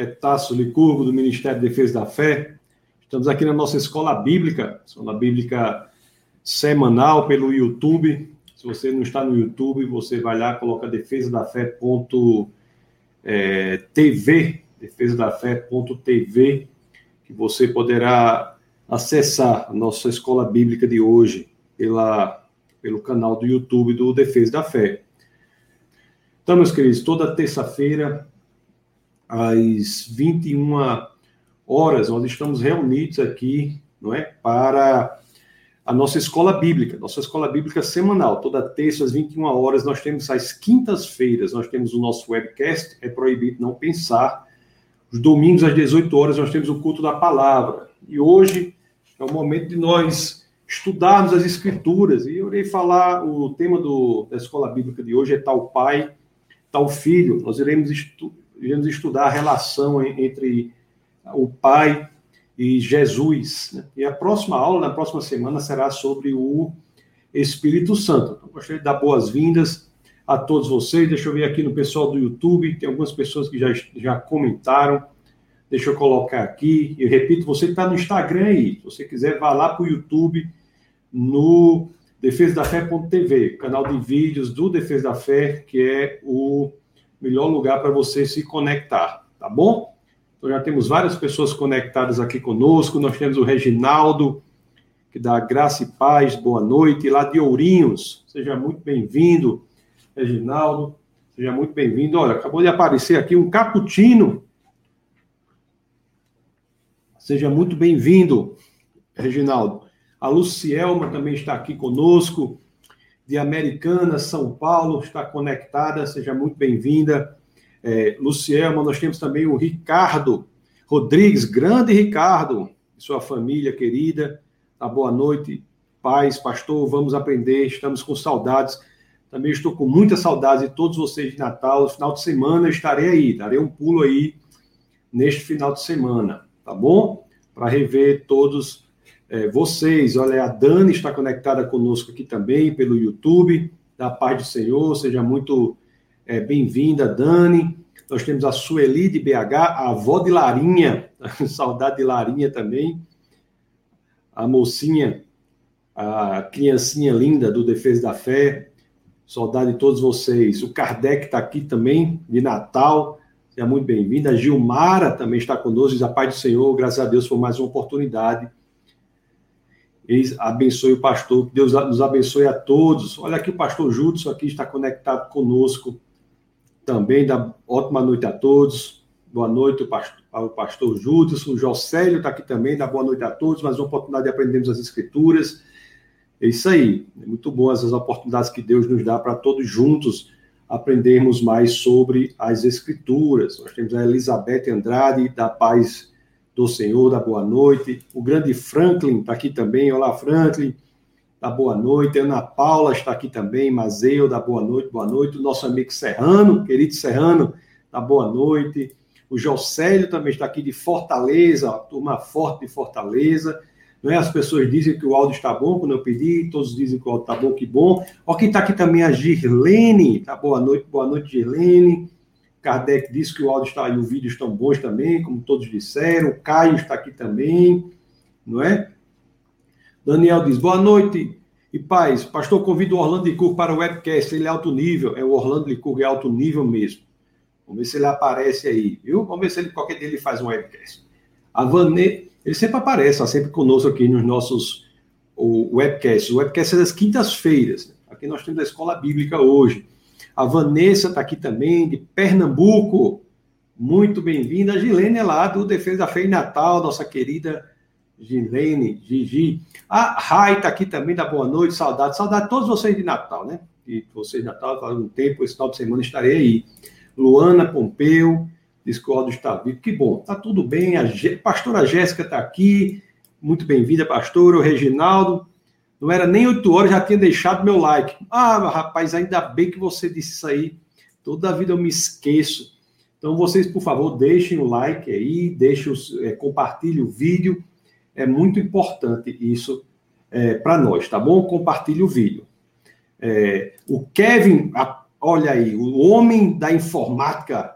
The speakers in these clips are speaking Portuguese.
é Tasso Licurgo, do Ministério de Defesa da Fé. Estamos aqui na nossa escola bíblica, escola bíblica semanal pelo YouTube. Se você não está no YouTube, você vai lá, coloca defesa da fé.tv, é, defesa da fé.tv, que você poderá acessar a nossa escola bíblica de hoje pela, pelo canal do YouTube do Defesa da Fé. Então, meus queridos, toda terça-feira às 21 horas, nós estamos reunidos aqui, não é, para a nossa escola bíblica, nossa escola bíblica semanal, toda terça às 21 horas, nós temos às quintas-feiras, nós temos o nosso webcast, é proibido não pensar. Os domingos às 18 horas nós temos o culto da palavra. E hoje é o momento de nós estudarmos as escrituras. E eu irei falar o tema do, da escola bíblica de hoje é tal pai, tal filho. Nós iremos estudar iremos estudar a relação entre o Pai e Jesus. Né? E a próxima aula, na próxima semana, será sobre o Espírito Santo. Então, gostaria de dar boas-vindas a todos vocês. Deixa eu ver aqui no pessoal do YouTube, tem algumas pessoas que já, já comentaram. Deixa eu colocar aqui. Eu repito, você que está no Instagram aí, se você quiser, vá lá para o YouTube, no Defesa da Fé.tv, canal de vídeos do Defesa da Fé, que é o melhor lugar para você se conectar, tá bom? Então já temos várias pessoas conectadas aqui conosco. Nós temos o Reginaldo, que dá graça e paz, boa noite, lá de Ourinhos. Seja muito bem-vindo, Reginaldo. Seja muito bem-vindo. Olha, acabou de aparecer aqui um cappuccino. Seja muito bem-vindo, Reginaldo. A Lucielma também está aqui conosco de Americana, São Paulo, está conectada, seja muito bem-vinda. É, Lucielma, nós temos também o Ricardo Rodrigues, grande Ricardo, sua família querida. Tá, boa noite, paz, pastor, vamos aprender, estamos com saudades. Também estou com muita saudade de todos vocês de Natal. No final de semana estarei aí, darei um pulo aí neste final de semana, tá bom? Para rever todos é, vocês. Olha, a Dani está conectada conosco aqui também pelo YouTube. Da paz do Senhor, seja muito é, bem-vinda, Dani. Nós temos a Sueli de BH, a avó de Larinha, saudade de Larinha também. A mocinha, a criancinha linda do Defesa da Fé. Saudade de todos vocês. O Kardec está aqui também, de Natal. Seja muito bem-vinda. A Gilmara também está conosco. Diz a paz do Senhor. Graças a Deus por mais uma oportunidade abençoe o pastor, que Deus nos abençoe a todos. Olha aqui o pastor Judson aqui está conectado conosco também. Dá ótima noite a todos. Boa noite ao pastor Judson. O Jocélio está aqui também. Dá boa noite a todos. Mais uma oportunidade de aprendermos as escrituras. É isso aí. É muito bom essas oportunidades que Deus nos dá para todos juntos aprendermos mais sobre as escrituras. Nós temos a Elizabeth Andrade da Paz do Senhor, da boa noite. O grande Franklin está aqui também. Olá, Franklin, da boa noite. Ana Paula está aqui também. Mazeu, da boa noite, boa noite. O nosso amigo Serrano, querido Serrano, da boa noite. O Jocélio também está aqui de Fortaleza, turma forte de Fortaleza. Não é? As pessoas dizem que o áudio está bom quando eu pedi, todos dizem que o áudio está bom, que bom. Ó, quem está aqui também é a Girlene, tá? Boa noite, boa noite, Girlene. Kardec disse que o áudio está e o vídeo estão bons também, como todos disseram. O Caio está aqui também, não é? Daniel diz: boa noite e paz. Pastor, convido o Orlando Licurgo para o webcast. Ele é alto nível. É o Orlando Licurgo, é alto nível mesmo. Vamos ver se ele aparece aí, viu? Vamos ver se ele qualquer dia ele faz um webcast. A Vanê, ele sempre aparece, sempre conosco aqui nos nossos webcasts. O webcast é das quintas-feiras. Aqui nós temos a escola bíblica hoje. A Vanessa está aqui também, de Pernambuco. Muito bem-vinda. A Gilene é lá do Defesa da Fé Natal, nossa querida Gilene, Gigi. A Rai está aqui também, da boa noite, saudade. Saudade de todos vocês de Natal, né? E vocês de Natal, faz um tempo, esse final de semana estarei aí. Luana Pompeu, diz que o está vivo. Que bom, tá tudo bem. A pastora Jéssica está aqui. Muito bem-vinda, pastora. O Reginaldo. Não era nem oito horas, já tinha deixado meu like. Ah, rapaz, ainda bem que você disse isso aí. Toda a vida eu me esqueço. Então, vocês, por favor, deixem o like aí, deixem é, compartilhem o vídeo. É muito importante isso é, para nós, tá bom? Compartilhe o vídeo. É, o Kevin, a, olha aí, o homem da informática,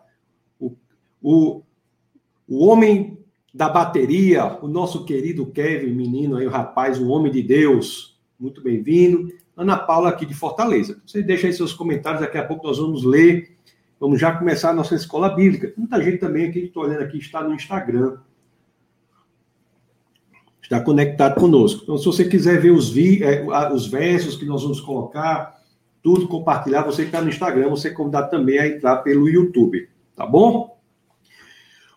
o, o o homem da bateria, o nosso querido Kevin, menino aí, o rapaz, o homem de Deus. Muito bem-vindo. Ana Paula aqui de Fortaleza. Você deixa aí seus comentários, daqui a pouco nós vamos ler. Vamos já começar a nossa escola bíblica. Muita gente também aqui, estou olhando aqui, está no Instagram. Está conectado conosco. Então, se você quiser ver os, vi, é, os versos que nós vamos colocar, tudo compartilhar, você que está no Instagram, você é convidado também a entrar pelo YouTube. Tá bom?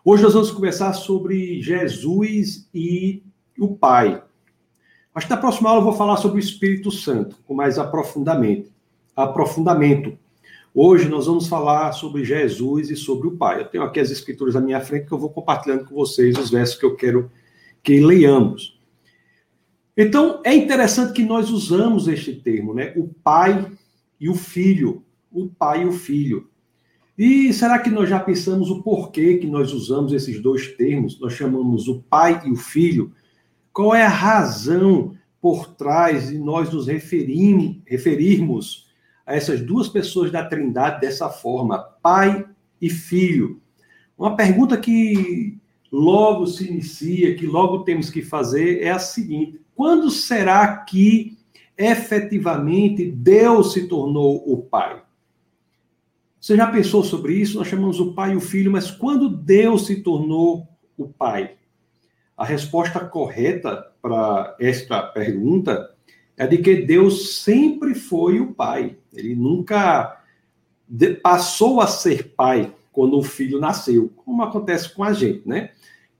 Hoje nós vamos conversar sobre Jesus e o Pai. Acho que na próxima aula eu vou falar sobre o Espírito Santo, com mais aprofundamento. aprofundamento. Hoje nós vamos falar sobre Jesus e sobre o Pai. Eu tenho aqui as escrituras à minha frente que eu vou compartilhando com vocês os versos que eu quero que leiamos. Então, é interessante que nós usamos este termo, né? O Pai e o Filho. O Pai e o Filho. E será que nós já pensamos o porquê que nós usamos esses dois termos? Nós chamamos o pai e o filho. Qual é a razão por trás de nós nos referim, referirmos a essas duas pessoas da Trindade dessa forma, pai e filho? Uma pergunta que logo se inicia, que logo temos que fazer é a seguinte: quando será que efetivamente Deus se tornou o pai? Você já pensou sobre isso? Nós chamamos o pai e o filho, mas quando Deus se tornou o pai? A resposta correta para esta pergunta é de que Deus sempre foi o pai. Ele nunca passou a ser pai quando o filho nasceu, como acontece com a gente, né?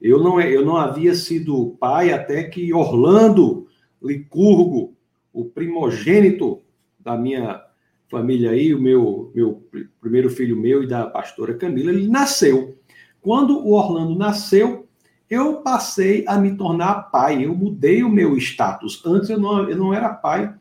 Eu não, eu não havia sido pai até que Orlando Licurgo, o primogênito da minha família aí, o meu, meu primeiro filho meu e da pastora Camila, ele nasceu. Quando o Orlando nasceu, eu passei a me tornar pai, eu mudei o meu status. Antes eu não, eu não era pai,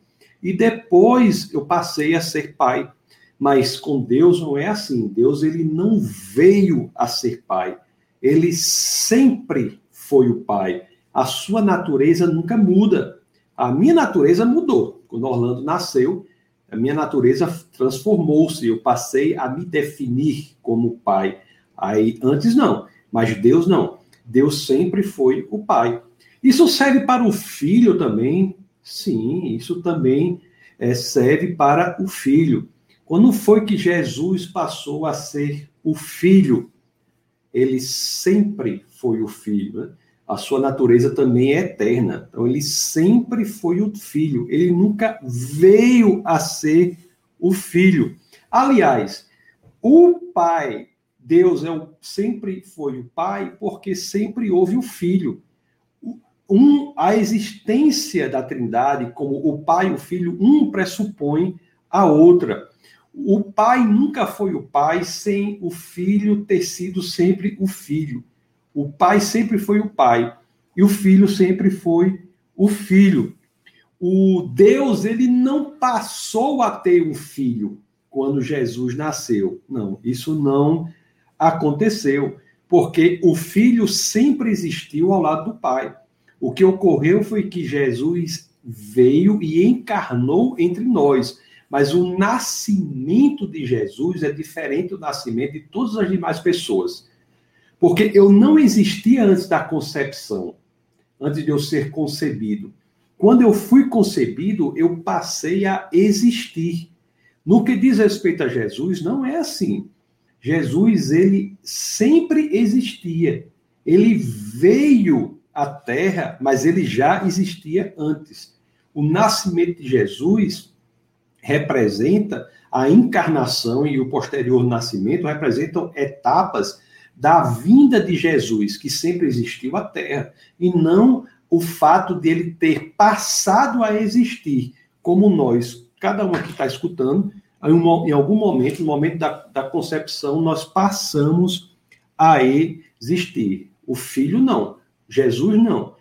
e depois eu passei a ser pai. Mas com Deus não é assim. Deus ele não veio a ser pai. Ele sempre foi o pai. A sua natureza nunca muda. A minha natureza mudou. Quando Orlando nasceu, a minha natureza transformou-se, eu passei a me definir como pai. Aí antes não, mas Deus não. Deus sempre foi o pai. Isso serve para o filho também? Sim, isso também é, serve para o filho. Quando foi que Jesus passou a ser o filho? Ele sempre foi o filho. Né? a sua natureza também é eterna. Então, ele sempre foi o filho, ele nunca veio a ser o filho. Aliás, o pai, Deus é o, sempre foi o pai, porque sempre houve o filho. Um, a existência da Trindade, como o pai e o filho, um pressupõe a outra. O pai nunca foi o pai sem o filho ter sido sempre o filho. O pai sempre foi o pai e o filho sempre foi o filho. O Deus, ele não passou a ter um filho quando Jesus nasceu. Não, isso não aconteceu, porque o filho sempre existiu ao lado do pai. O que ocorreu foi que Jesus veio e encarnou entre nós. Mas o nascimento de Jesus é diferente do nascimento de todas as demais pessoas. Porque eu não existia antes da concepção, antes de eu ser concebido. Quando eu fui concebido, eu passei a existir. No que diz respeito a Jesus, não é assim. Jesus, ele sempre existia. Ele veio à Terra, mas ele já existia antes. O nascimento de Jesus representa a encarnação e o posterior nascimento representam etapas da vinda de Jesus, que sempre existiu à Terra, e não o fato dele ter passado a existir, como nós, cada um que está escutando, em algum momento, no momento da, da concepção, nós passamos a existir. O Filho não, Jesus não.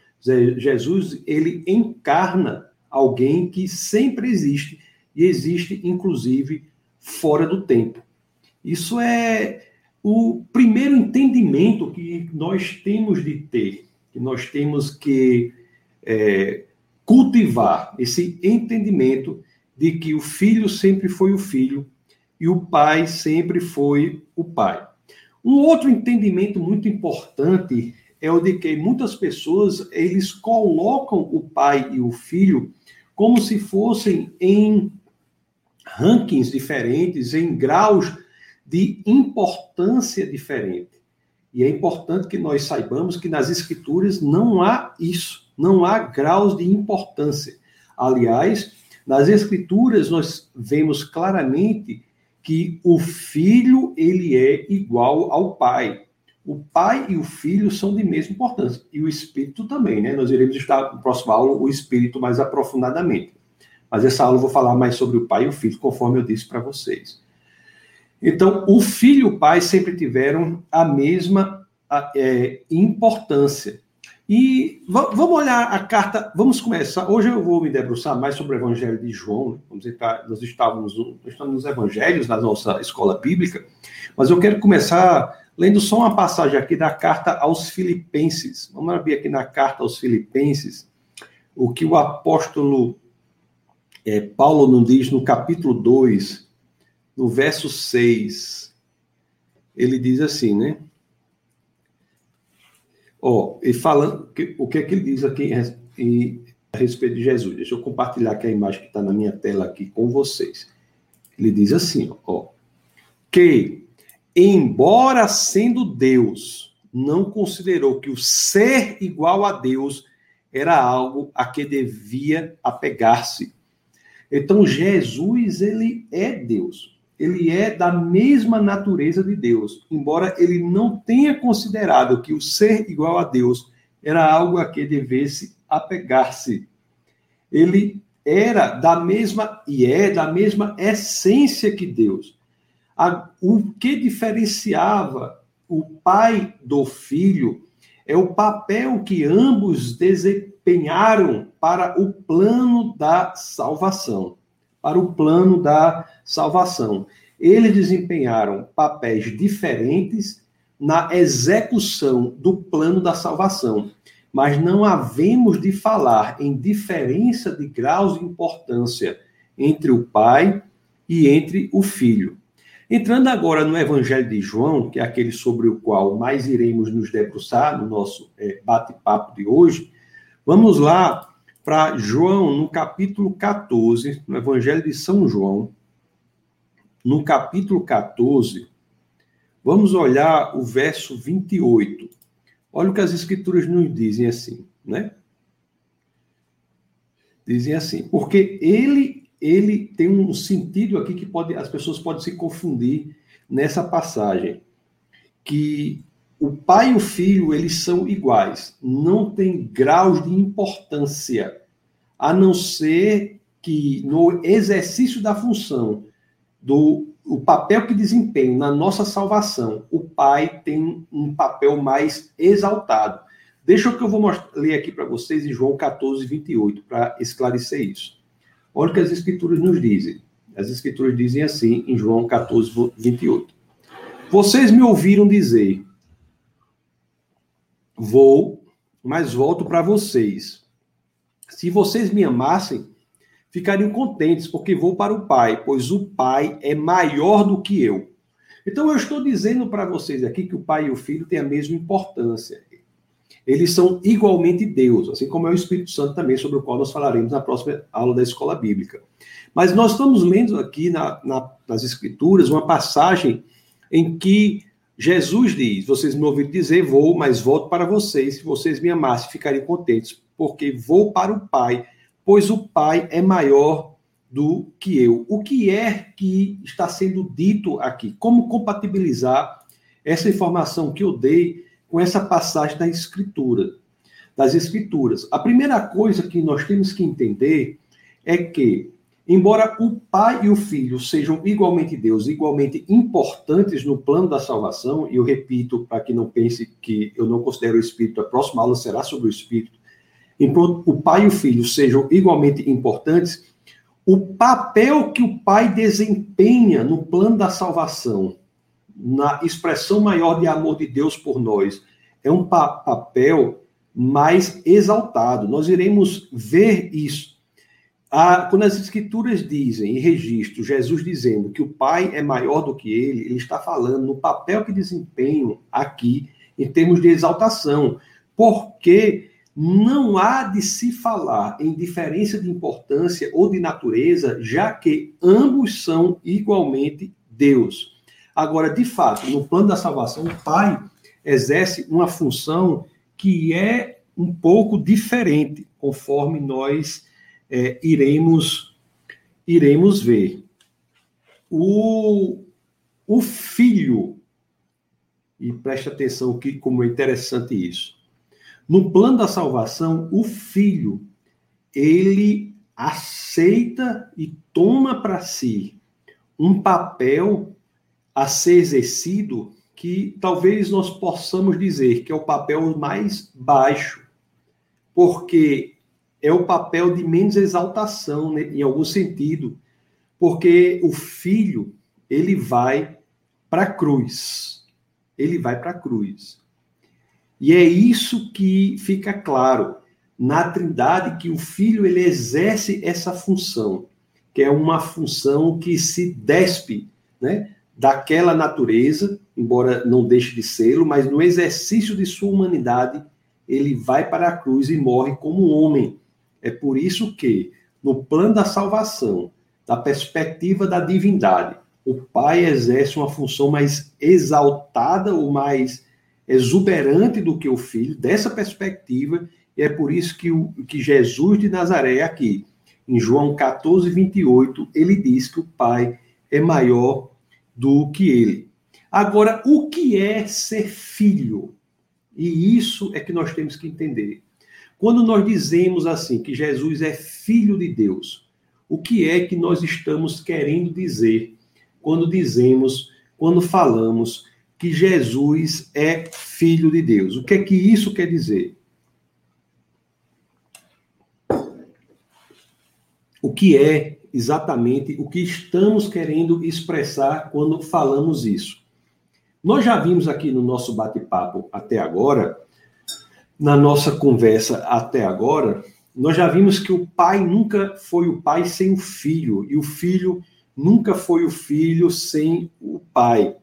Jesus, ele encarna alguém que sempre existe e existe, inclusive, fora do tempo. Isso é o primeiro entendimento que nós temos de ter, que nós temos que é, cultivar, esse entendimento de que o filho sempre foi o filho e o pai sempre foi o pai. Um outro entendimento muito importante é o de que muitas pessoas eles colocam o pai e o filho como se fossem em rankings diferentes, em graus de importância diferente. E é importante que nós saibamos que nas escrituras não há isso, não há graus de importância. Aliás, nas escrituras nós vemos claramente que o filho ele é igual ao pai. O pai e o filho são de mesma importância. E o espírito também, né? Nós iremos estudar no próximo aula o espírito mais aprofundadamente. Mas essa aula eu vou falar mais sobre o pai e o filho, conforme eu disse para vocês. Então, o filho e o pai sempre tiveram a mesma é, importância. E vamos olhar a carta, vamos começar. Hoje eu vou me debruçar mais sobre o Evangelho de João. Né? Vamos entrar, nós estávamos, nós estamos nos Evangelhos na nossa escola bíblica, mas eu quero começar lendo só uma passagem aqui da carta aos Filipenses. Vamos abrir aqui na carta aos Filipenses o que o apóstolo é, Paulo nos diz no capítulo 2, no verso 6. Ele diz assim, né? Ó, e falando, o que é que ele diz aqui em, a respeito de Jesus? Deixa eu compartilhar aqui a imagem que está na minha tela aqui com vocês. Ele diz assim, ó, que embora sendo Deus, não considerou que o ser igual a Deus era algo a que devia apegar-se. Então Jesus, ele é Deus ele é da mesma natureza de Deus, embora ele não tenha considerado que o ser igual a Deus era algo a que devesse apegar-se. Ele era da mesma e é da mesma essência que Deus. o que diferenciava o pai do filho é o papel que ambos desempenharam para o plano da salvação para o plano da salvação. Eles desempenharam papéis diferentes na execução do plano da salvação, mas não havemos de falar em diferença de graus de importância entre o pai e entre o filho. Entrando agora no Evangelho de João, que é aquele sobre o qual mais iremos nos debruçar no nosso é, bate-papo de hoje, vamos lá para João, no capítulo 14, no Evangelho de São João, no capítulo 14, vamos olhar o verso 28. Olha o que as escrituras nos dizem assim, né? Dizem assim, porque ele ele tem um sentido aqui que pode as pessoas podem se confundir nessa passagem, que o pai e o filho, eles são iguais, não tem graus de importância, a não ser que no exercício da função, do o papel que desempenha na nossa salvação, o pai tem um papel mais exaltado. Deixa que eu vou mostrar, ler aqui para vocês em João 14, 28, para esclarecer isso. Olha o que as escrituras nos dizem. As escrituras dizem assim em João 14, 28. Vocês me ouviram dizer: Vou, mas volto para vocês. Se vocês me amassem, ficariam contentes, porque vou para o Pai, pois o Pai é maior do que eu. Então eu estou dizendo para vocês aqui que o Pai e o Filho têm a mesma importância. Eles são igualmente Deus, assim como é o Espírito Santo também, sobre o qual nós falaremos na próxima aula da escola bíblica. Mas nós estamos lendo aqui na, na, nas Escrituras uma passagem em que Jesus diz: Vocês me ouviram dizer, vou, mas volto para vocês. Se vocês me amassem, ficariam contentes, porque vou para o Pai, pois o Pai é maior do que eu. O que é que está sendo dito aqui? Como compatibilizar essa informação que eu dei com essa passagem da Escritura, das Escrituras? A primeira coisa que nós temos que entender é que Embora o Pai e o Filho sejam igualmente Deus, igualmente importantes no plano da salvação, e eu repito para que não pense que eu não considero o Espírito, a próxima aula será sobre o Espírito. Embora o Pai e o Filho sejam igualmente importantes, o papel que o Pai desempenha no plano da salvação, na expressão maior de amor de Deus por nós, é um pa papel mais exaltado. Nós iremos ver isso a, quando as escrituras dizem e registram Jesus dizendo que o Pai é maior do que ele, ele está falando no papel que desempenham aqui em termos de exaltação, porque não há de se falar em diferença de importância ou de natureza, já que ambos são igualmente Deus. Agora, de fato, no plano da salvação, o Pai exerce uma função que é um pouco diferente, conforme nós é, iremos, iremos ver. O, o filho, e preste atenção que como é interessante isso. No plano da salvação, o filho, ele aceita e toma para si um papel a ser exercido que talvez nós possamos dizer que é o papel mais baixo, porque é o papel de menos exaltação, né, em algum sentido, porque o filho ele vai para a cruz, ele vai para a cruz. E é isso que fica claro na Trindade que o filho ele exerce essa função, que é uma função que se despe, né, daquela natureza, embora não deixe de sê-lo, mas no exercício de sua humanidade, ele vai para a cruz e morre como homem. É por isso que, no plano da salvação, da perspectiva da divindade, o Pai exerce uma função mais exaltada ou mais exuberante do que o Filho, dessa perspectiva, e é por isso que, o, que Jesus de Nazaré, aqui, em João 14, 28, ele diz que o Pai é maior do que ele. Agora, o que é ser filho? E isso é que nós temos que entender. Quando nós dizemos assim que Jesus é filho de Deus, o que é que nós estamos querendo dizer quando dizemos, quando falamos que Jesus é filho de Deus? O que é que isso quer dizer? O que é exatamente o que estamos querendo expressar quando falamos isso. Nós já vimos aqui no nosso bate-papo até agora, na nossa conversa até agora, nós já vimos que o pai nunca foi o pai sem o filho, e o filho nunca foi o filho sem o pai.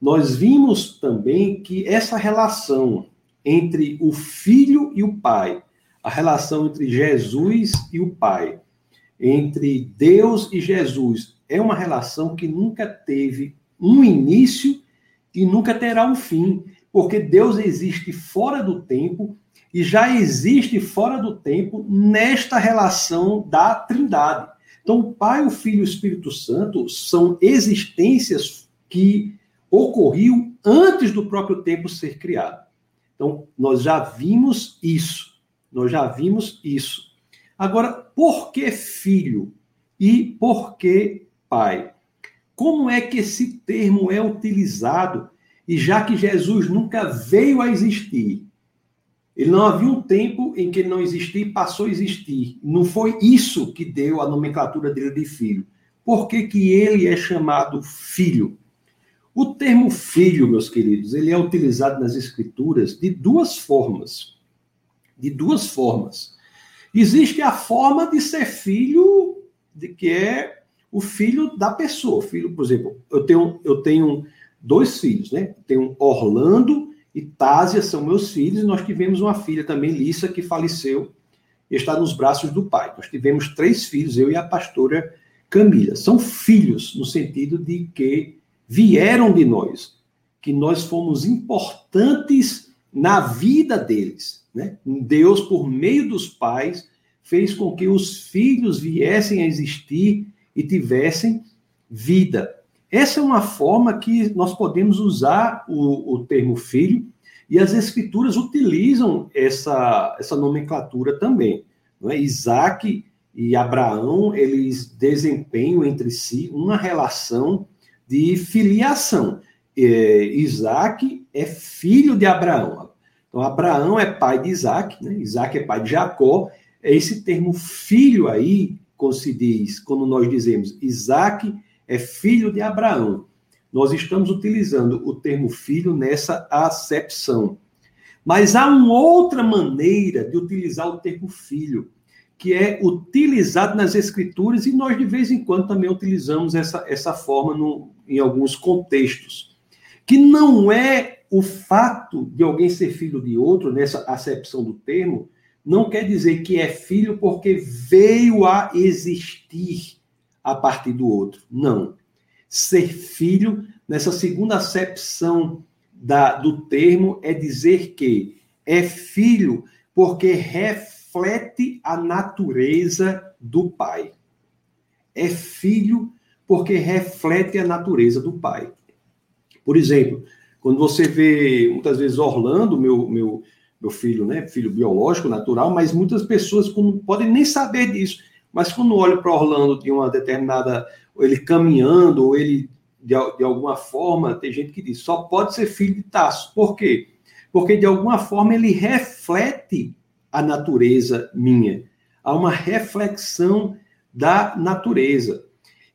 Nós vimos também que essa relação entre o filho e o pai, a relação entre Jesus e o pai, entre Deus e Jesus é uma relação que nunca teve um início e nunca terá um fim, porque Deus existe fora do tempo e já existe fora do tempo nesta relação da Trindade. Então, o Pai, o Filho e o Espírito Santo são existências que ocorriam antes do próprio tempo ser criado. Então, nós já vimos isso. Nós já vimos isso. Agora, por que filho e por que pai? Como é que esse termo é utilizado? E já que Jesus nunca veio a existir, ele não havia um tempo em que ele não existia e passou a existir. Não foi isso que deu a nomenclatura dele de filho. Por que, que ele é chamado filho? O termo filho, meus queridos, ele é utilizado nas escrituras de duas formas. De duas formas. Existe a forma de ser filho, de que é o filho da pessoa. Filho, por exemplo, eu tenho, eu tenho dois filhos, né? Tenho Orlando e Tásia, são meus filhos, e nós tivemos uma filha também, Lissa, que faleceu e está nos braços do pai. Nós tivemos três filhos, eu e a pastora Camila. São filhos no sentido de que vieram de nós, que nós fomos importantes na vida deles. Né? Deus, por meio dos pais, fez com que os filhos viessem a existir e tivessem vida. Essa é uma forma que nós podemos usar o, o termo filho, e as escrituras utilizam essa, essa nomenclatura também. Não é? Isaac e Abraão, eles desempenham entre si uma relação de filiação. É, Isaac é filho de Abraão, então, Abraão é pai de Isaac, né? Isaac é pai de Jacó. É esse termo filho aí, como se diz, quando nós dizemos Isaac é filho de Abraão. Nós estamos utilizando o termo filho nessa acepção. Mas há uma outra maneira de utilizar o termo filho, que é utilizado nas escrituras e nós de vez em quando também utilizamos essa, essa forma no, em alguns contextos. Que não é o fato de alguém ser filho de outro, nessa acepção do termo, não quer dizer que é filho porque veio a existir a partir do outro. Não. Ser filho, nessa segunda acepção da, do termo, é dizer que é filho porque reflete a natureza do pai. É filho porque reflete a natureza do pai. Por exemplo, quando você vê, muitas vezes, Orlando, meu, meu, meu filho, né, filho biológico, natural, mas muitas pessoas podem nem saber disso. Mas quando olho para Orlando de uma determinada, ele caminhando, ou ele de, de alguma forma, tem gente que diz, só pode ser filho de Tasso. Por quê? Porque de alguma forma ele reflete a natureza minha. Há uma reflexão da natureza.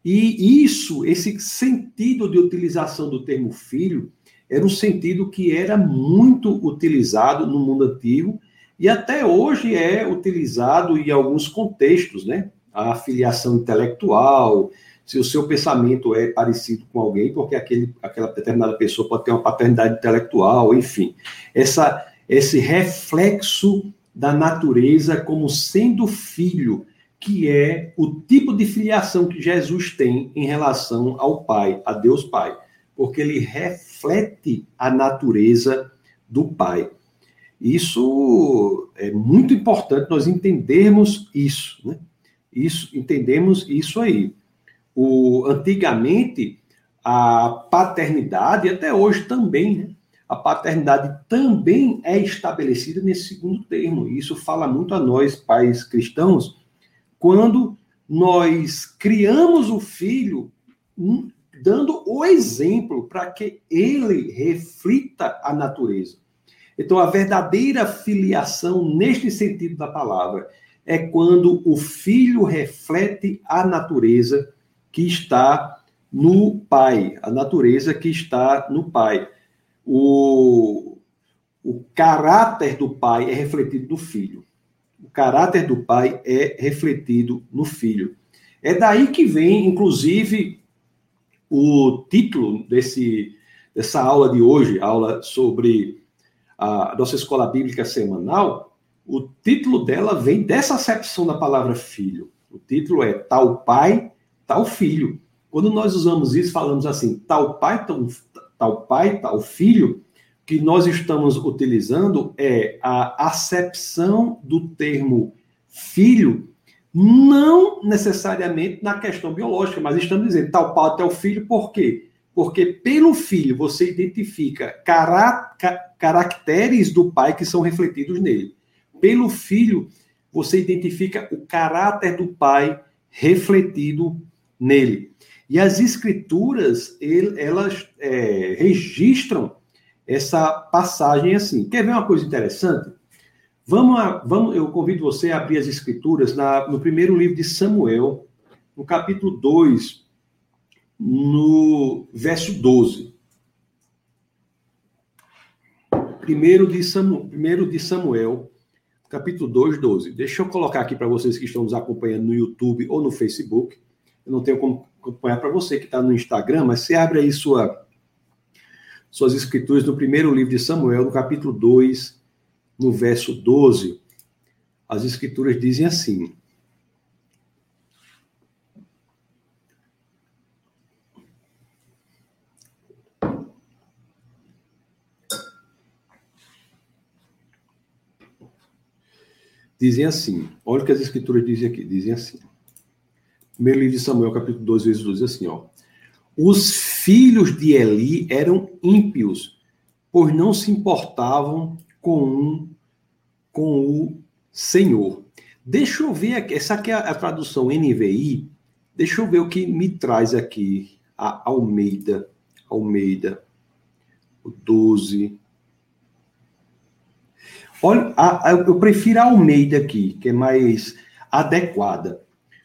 E isso, esse sentido de utilização do termo filho, era um sentido que era muito utilizado no mundo antigo e até hoje é utilizado em alguns contextos, né? A afiliação intelectual, se o seu pensamento é parecido com alguém, porque aquele, aquela determinada pessoa pode ter uma paternidade intelectual, enfim. Essa, esse reflexo da natureza como sendo filho, que é o tipo de filiação que Jesus tem em relação ao Pai, a Deus Pai porque ele reflete a natureza do Pai. Isso é muito importante nós entendermos isso, né? Isso, entendemos isso aí. O, antigamente, a paternidade, até hoje também, né? a paternidade também é estabelecida nesse segundo termo. Isso fala muito a nós, pais cristãos, quando nós criamos o filho dando o exemplo para que ele reflita a natureza. Então, a verdadeira filiação, neste sentido da palavra, é quando o filho reflete a natureza que está no pai, a natureza que está no pai. O, o caráter do pai é refletido no filho. O caráter do pai é refletido no filho. É daí que vem, inclusive, o título desse, dessa aula de hoje, aula sobre a nossa escola bíblica semanal, o título dela vem dessa acepção da palavra filho. O título é Tal Pai, Tal Filho. Quando nós usamos isso, falamos assim, tal pai, tal, tal pai, tal filho, que nós estamos utilizando é a acepção do termo filho não necessariamente na questão biológica, mas estamos dizendo tal pai, tal filho, por quê? Porque pelo filho você identifica caracteres do pai que são refletidos nele. Pelo filho você identifica o caráter do pai refletido nele. E as escrituras, elas é, registram essa passagem assim. Quer ver uma coisa interessante? Vamos, a, vamos, eu convido você a abrir as escrituras na, no primeiro livro de Samuel, no capítulo 2, no verso 12. Primeiro de, Samuel, primeiro de Samuel, capítulo 2, 12. Deixa eu colocar aqui para vocês que estão nos acompanhando no YouTube ou no Facebook. Eu não tenho como acompanhar para você que está no Instagram, mas você abre aí sua, suas escrituras no primeiro livro de Samuel, no capítulo 2, no verso 12, as escrituras dizem assim: Dizem assim, olha o que as escrituras dizem aqui, dizem assim. Primeiro livro de Samuel, capítulo 12, verso 12, assim, ó. Os filhos de Eli eram ímpios, pois não se importavam com um, com o Senhor. Deixa eu ver aqui, essa aqui é a tradução NVI. Deixa eu ver o que me traz aqui a Almeida. Almeida, o 12. Olha, a, a, eu prefiro a Almeida aqui, que é mais adequada.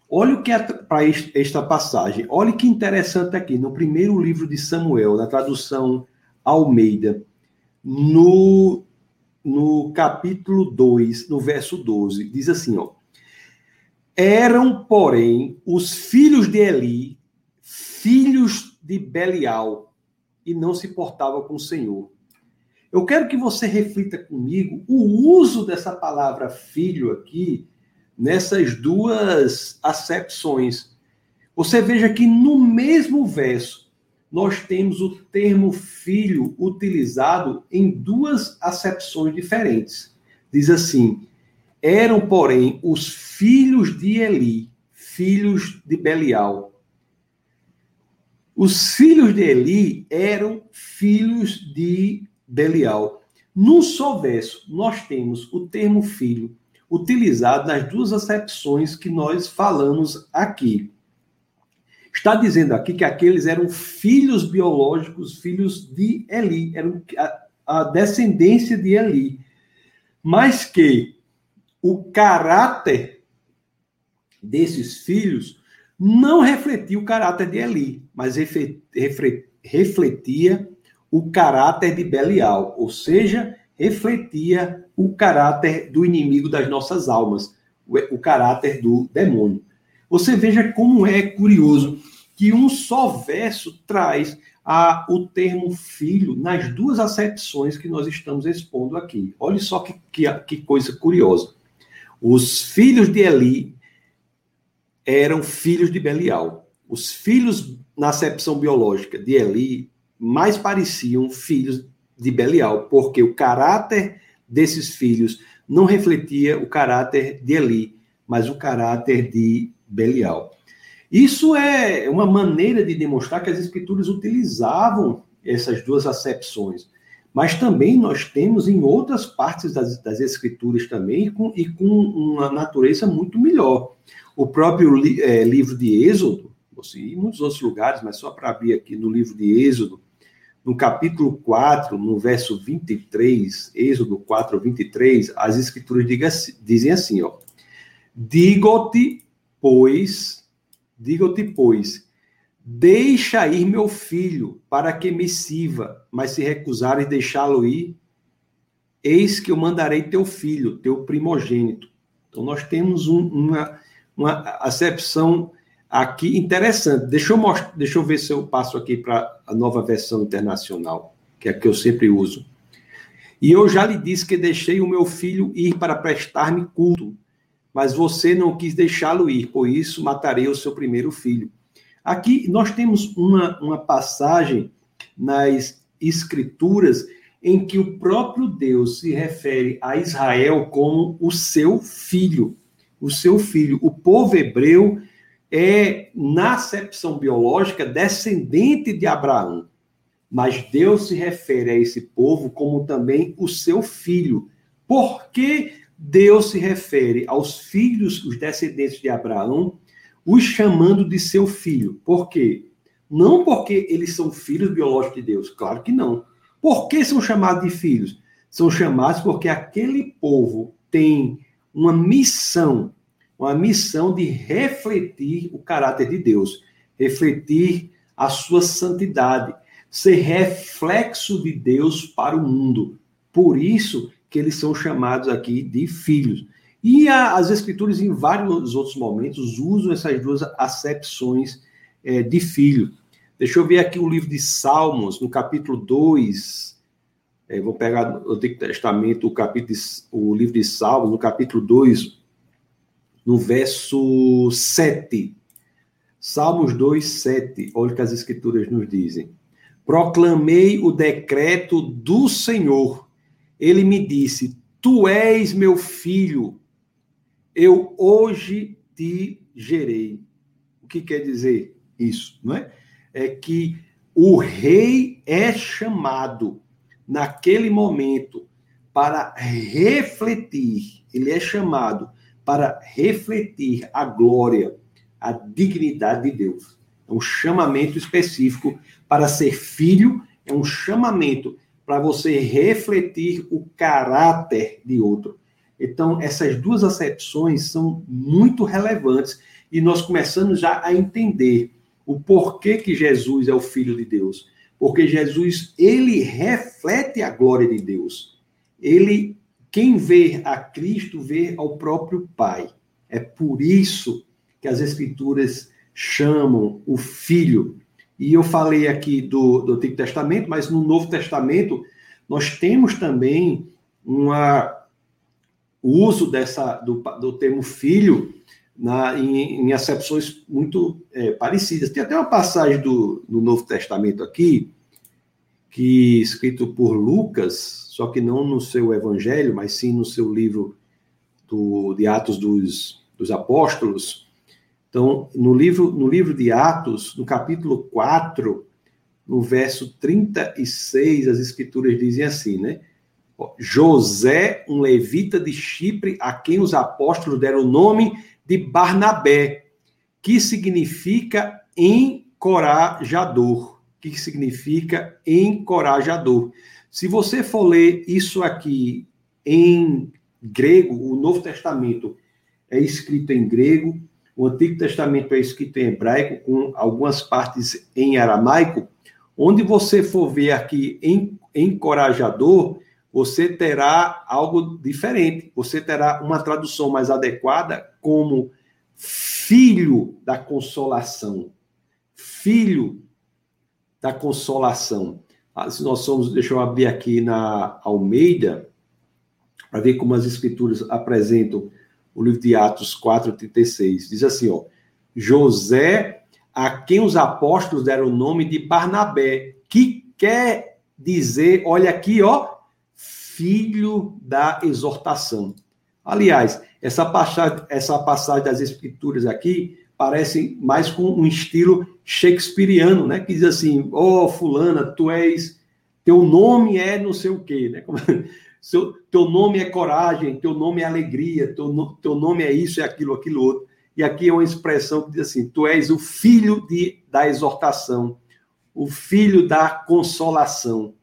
Olha o que é para esta passagem. Olha que interessante aqui, no primeiro livro de Samuel, na tradução Almeida, no no capítulo 2, no verso 12, diz assim, ó. Eram, porém, os filhos de Eli, filhos de Belial, e não se portavam com o Senhor. Eu quero que você reflita comigo o uso dessa palavra filho aqui nessas duas acepções. Você veja que no mesmo verso nós temos o termo filho utilizado em duas acepções diferentes. Diz assim: eram, porém, os filhos de Eli, filhos de Belial. Os filhos de Eli eram filhos de Belial. Num só verso, nós temos o termo filho utilizado nas duas acepções que nós falamos aqui. Está dizendo aqui que aqueles eram filhos biológicos, filhos de Eli, eram a, descendência de Eli, mas que o caráter desses filhos não refletia o caráter de Eli, mas refletia o caráter de Belial, ou seja, refletia o caráter do inimigo das nossas almas, o caráter do demônio. Você veja como é curioso que um só verso traz a, o termo filho nas duas acepções que nós estamos expondo aqui. Olha só que, que, que coisa curiosa. Os filhos de Eli eram filhos de Belial. Os filhos, na acepção biológica de Eli, mais pareciam filhos de Belial, porque o caráter desses filhos não refletia o caráter de Eli, mas o caráter de Belial. Isso é uma maneira de demonstrar que as escrituras utilizavam essas duas acepções. Mas também nós temos em outras partes das, das escrituras também, e com, e com uma natureza muito melhor. O próprio li, é, livro de Êxodo, e muitos outros lugares, mas só para abrir aqui no livro de Êxodo, no capítulo 4, no verso 23, Êxodo 4, 23, as escrituras dizem assim, ó. Digo-te, pois, digo-te, pois, deixa ir meu filho, para que me sirva, mas se recusares deixá-lo ir, eis que eu mandarei teu filho, teu primogênito. Então, nós temos um, uma, uma acepção aqui interessante. Deixa eu, mostrar, deixa eu ver se eu passo aqui para a nova versão internacional, que é a que eu sempre uso. E eu já lhe disse que deixei o meu filho ir para prestar-me culto, mas você não quis deixá-lo ir, por isso matarei o seu primeiro filho. Aqui nós temos uma, uma passagem nas Escrituras em que o próprio Deus se refere a Israel como o seu filho. O seu filho. O povo hebreu é, na acepção biológica, descendente de Abraão. Mas Deus se refere a esse povo como também o seu filho. Por que Deus se refere aos filhos, os descendentes de Abraão, os chamando de seu filho? Por quê? Não porque eles são filhos biológicos de Deus, claro que não. Por que são chamados de filhos? São chamados porque aquele povo tem uma missão uma missão de refletir o caráter de Deus, refletir a sua santidade, ser reflexo de Deus para o mundo. Por isso que eles são chamados aqui de filhos. E a, as escrituras, em vários outros momentos, usam essas duas acepções é, de filho. Deixa eu ver aqui o livro de Salmos, no capítulo 2. É, vou pegar o Antigo Testamento, o, capítulo o livro de Salmos, no capítulo 2, no verso 7. Salmos 2, 7. Olha o que as escrituras nos dizem. Proclamei o decreto do Senhor. Ele me disse: Tu és meu filho, eu hoje te gerei. O que quer dizer isso, não é? É que o rei é chamado naquele momento para refletir, ele é chamado para refletir a glória, a dignidade de Deus. É um chamamento específico para ser filho, é um chamamento para você refletir o caráter de outro. Então, essas duas acepções são muito relevantes e nós começamos já a entender o porquê que Jesus é o filho de Deus. Porque Jesus, ele reflete a glória de Deus. Ele quem vê a Cristo vê ao próprio Pai. É por isso que as Escrituras chamam o Filho. E eu falei aqui do, do Antigo Testamento, mas no Novo Testamento nós temos também uma, o uso dessa, do, do termo filho na, em, em acepções muito é, parecidas. Tem até uma passagem do, do Novo Testamento aqui, que escrito por Lucas, só que não no seu evangelho, mas sim no seu livro do, de Atos dos, dos Apóstolos. Então, no livro, no livro de Atos, no capítulo 4, no verso 36, as escrituras dizem assim, né? José, um levita de Chipre, a quem os apóstolos deram o nome de Barnabé, que significa encorajador. Que significa encorajador. Se você for ler isso aqui em grego, o Novo Testamento é escrito em grego, o Antigo Testamento é escrito em hebraico, com algumas partes em aramaico. Onde você for ver aqui encorajador, você terá algo diferente. Você terá uma tradução mais adequada como filho da consolação. Filho da consolação. Ah, se nós somos, deixa eu abrir aqui na Almeida, para ver como as escrituras apresentam o livro de Atos 4:36. Diz assim, ó: José, a quem os apóstolos deram o nome de Barnabé, que quer dizer, olha aqui, ó, filho da exortação. Aliás, essa passagem, essa passagem das escrituras aqui parece mais com um estilo shakespeariano, né? Que diz assim: "Ó, oh, fulana, tu és teu nome é não sei o quê, né? Como, seu, teu nome é coragem, teu nome é alegria, teu, teu nome é isso, é aquilo, aquilo outro. E aqui é uma expressão que diz assim: tu és o filho de, da exortação, o filho da consolação,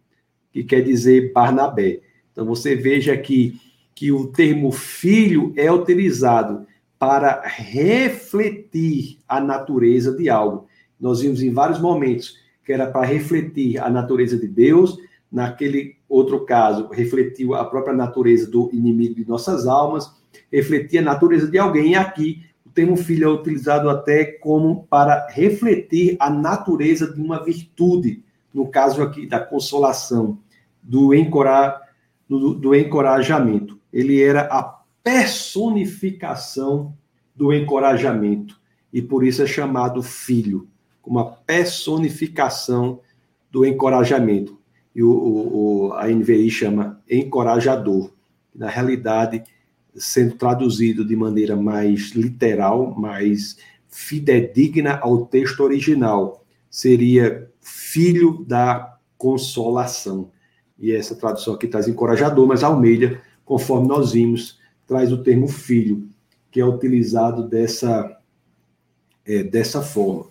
que quer dizer Barnabé. Então você veja aqui que o termo filho é utilizado para refletir a natureza de algo. Nós vimos em vários momentos que era para refletir a natureza de Deus, naquele outro caso, refletiu a própria natureza do inimigo de nossas almas, refletia a natureza de alguém, e aqui o termo filho é utilizado até como para refletir a natureza de uma virtude, no caso aqui da consolação, do encorar do, do encorajamento. Ele era a personificação do encorajamento e por isso é chamado filho, uma personificação do encorajamento. E o, o, a NVI chama encorajador. Na realidade, sendo traduzido de maneira mais literal, mais fidedigna ao texto original, seria filho da consolação. E essa tradução aqui traz encorajador, mas Almeida, conforme nós vimos, traz o termo filho, que é utilizado dessa, é, dessa forma.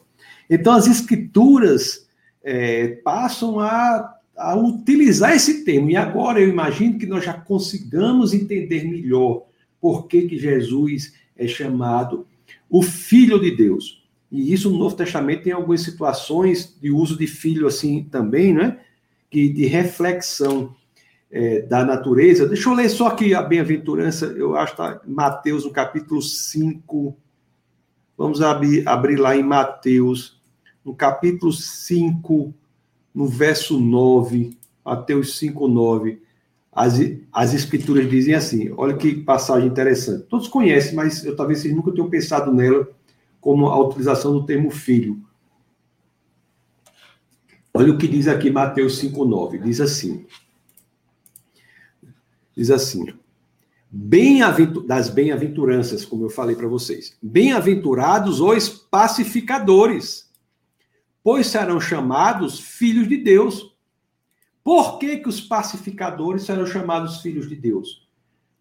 Então, as escrituras é, passam a, a utilizar esse termo. E agora eu imagino que nós já consigamos entender melhor por que, que Jesus é chamado o Filho de Deus. E isso no Novo Testamento tem algumas situações de uso de filho assim também, né? que de reflexão é, da natureza. Deixa eu ler só aqui a bem-aventurança, eu acho que está Mateus, no capítulo 5. Vamos abrir, abrir lá em Mateus, no capítulo 5, no verso 9, Mateus 5, 9. As, as escrituras dizem assim, olha que passagem interessante. Todos conhecem, mas eu talvez vocês nunca tenham pensado nela como a utilização do termo filho. Olha o que diz aqui Mateus 5,9. Diz assim. Diz assim. Das bem-aventuranças, como eu falei para vocês. Bem-aventurados os pacificadores, pois serão chamados filhos de Deus. Por que, que os pacificadores serão chamados filhos de Deus?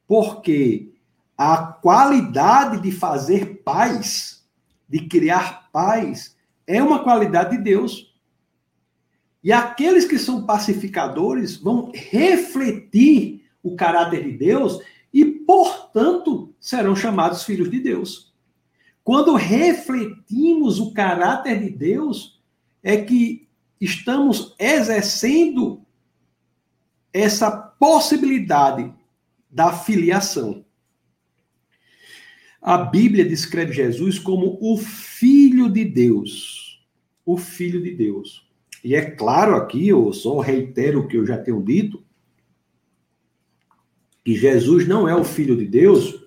Porque a qualidade de fazer paz, de criar paz, é uma qualidade de Deus. E aqueles que são pacificadores vão refletir o caráter de Deus e, portanto, serão chamados filhos de Deus. Quando refletimos o caráter de Deus, é que estamos exercendo essa possibilidade da filiação. A Bíblia descreve Jesus como o Filho de Deus. O Filho de Deus. E é claro aqui, eu só reitero o que eu já tenho dito, que Jesus não é o Filho de Deus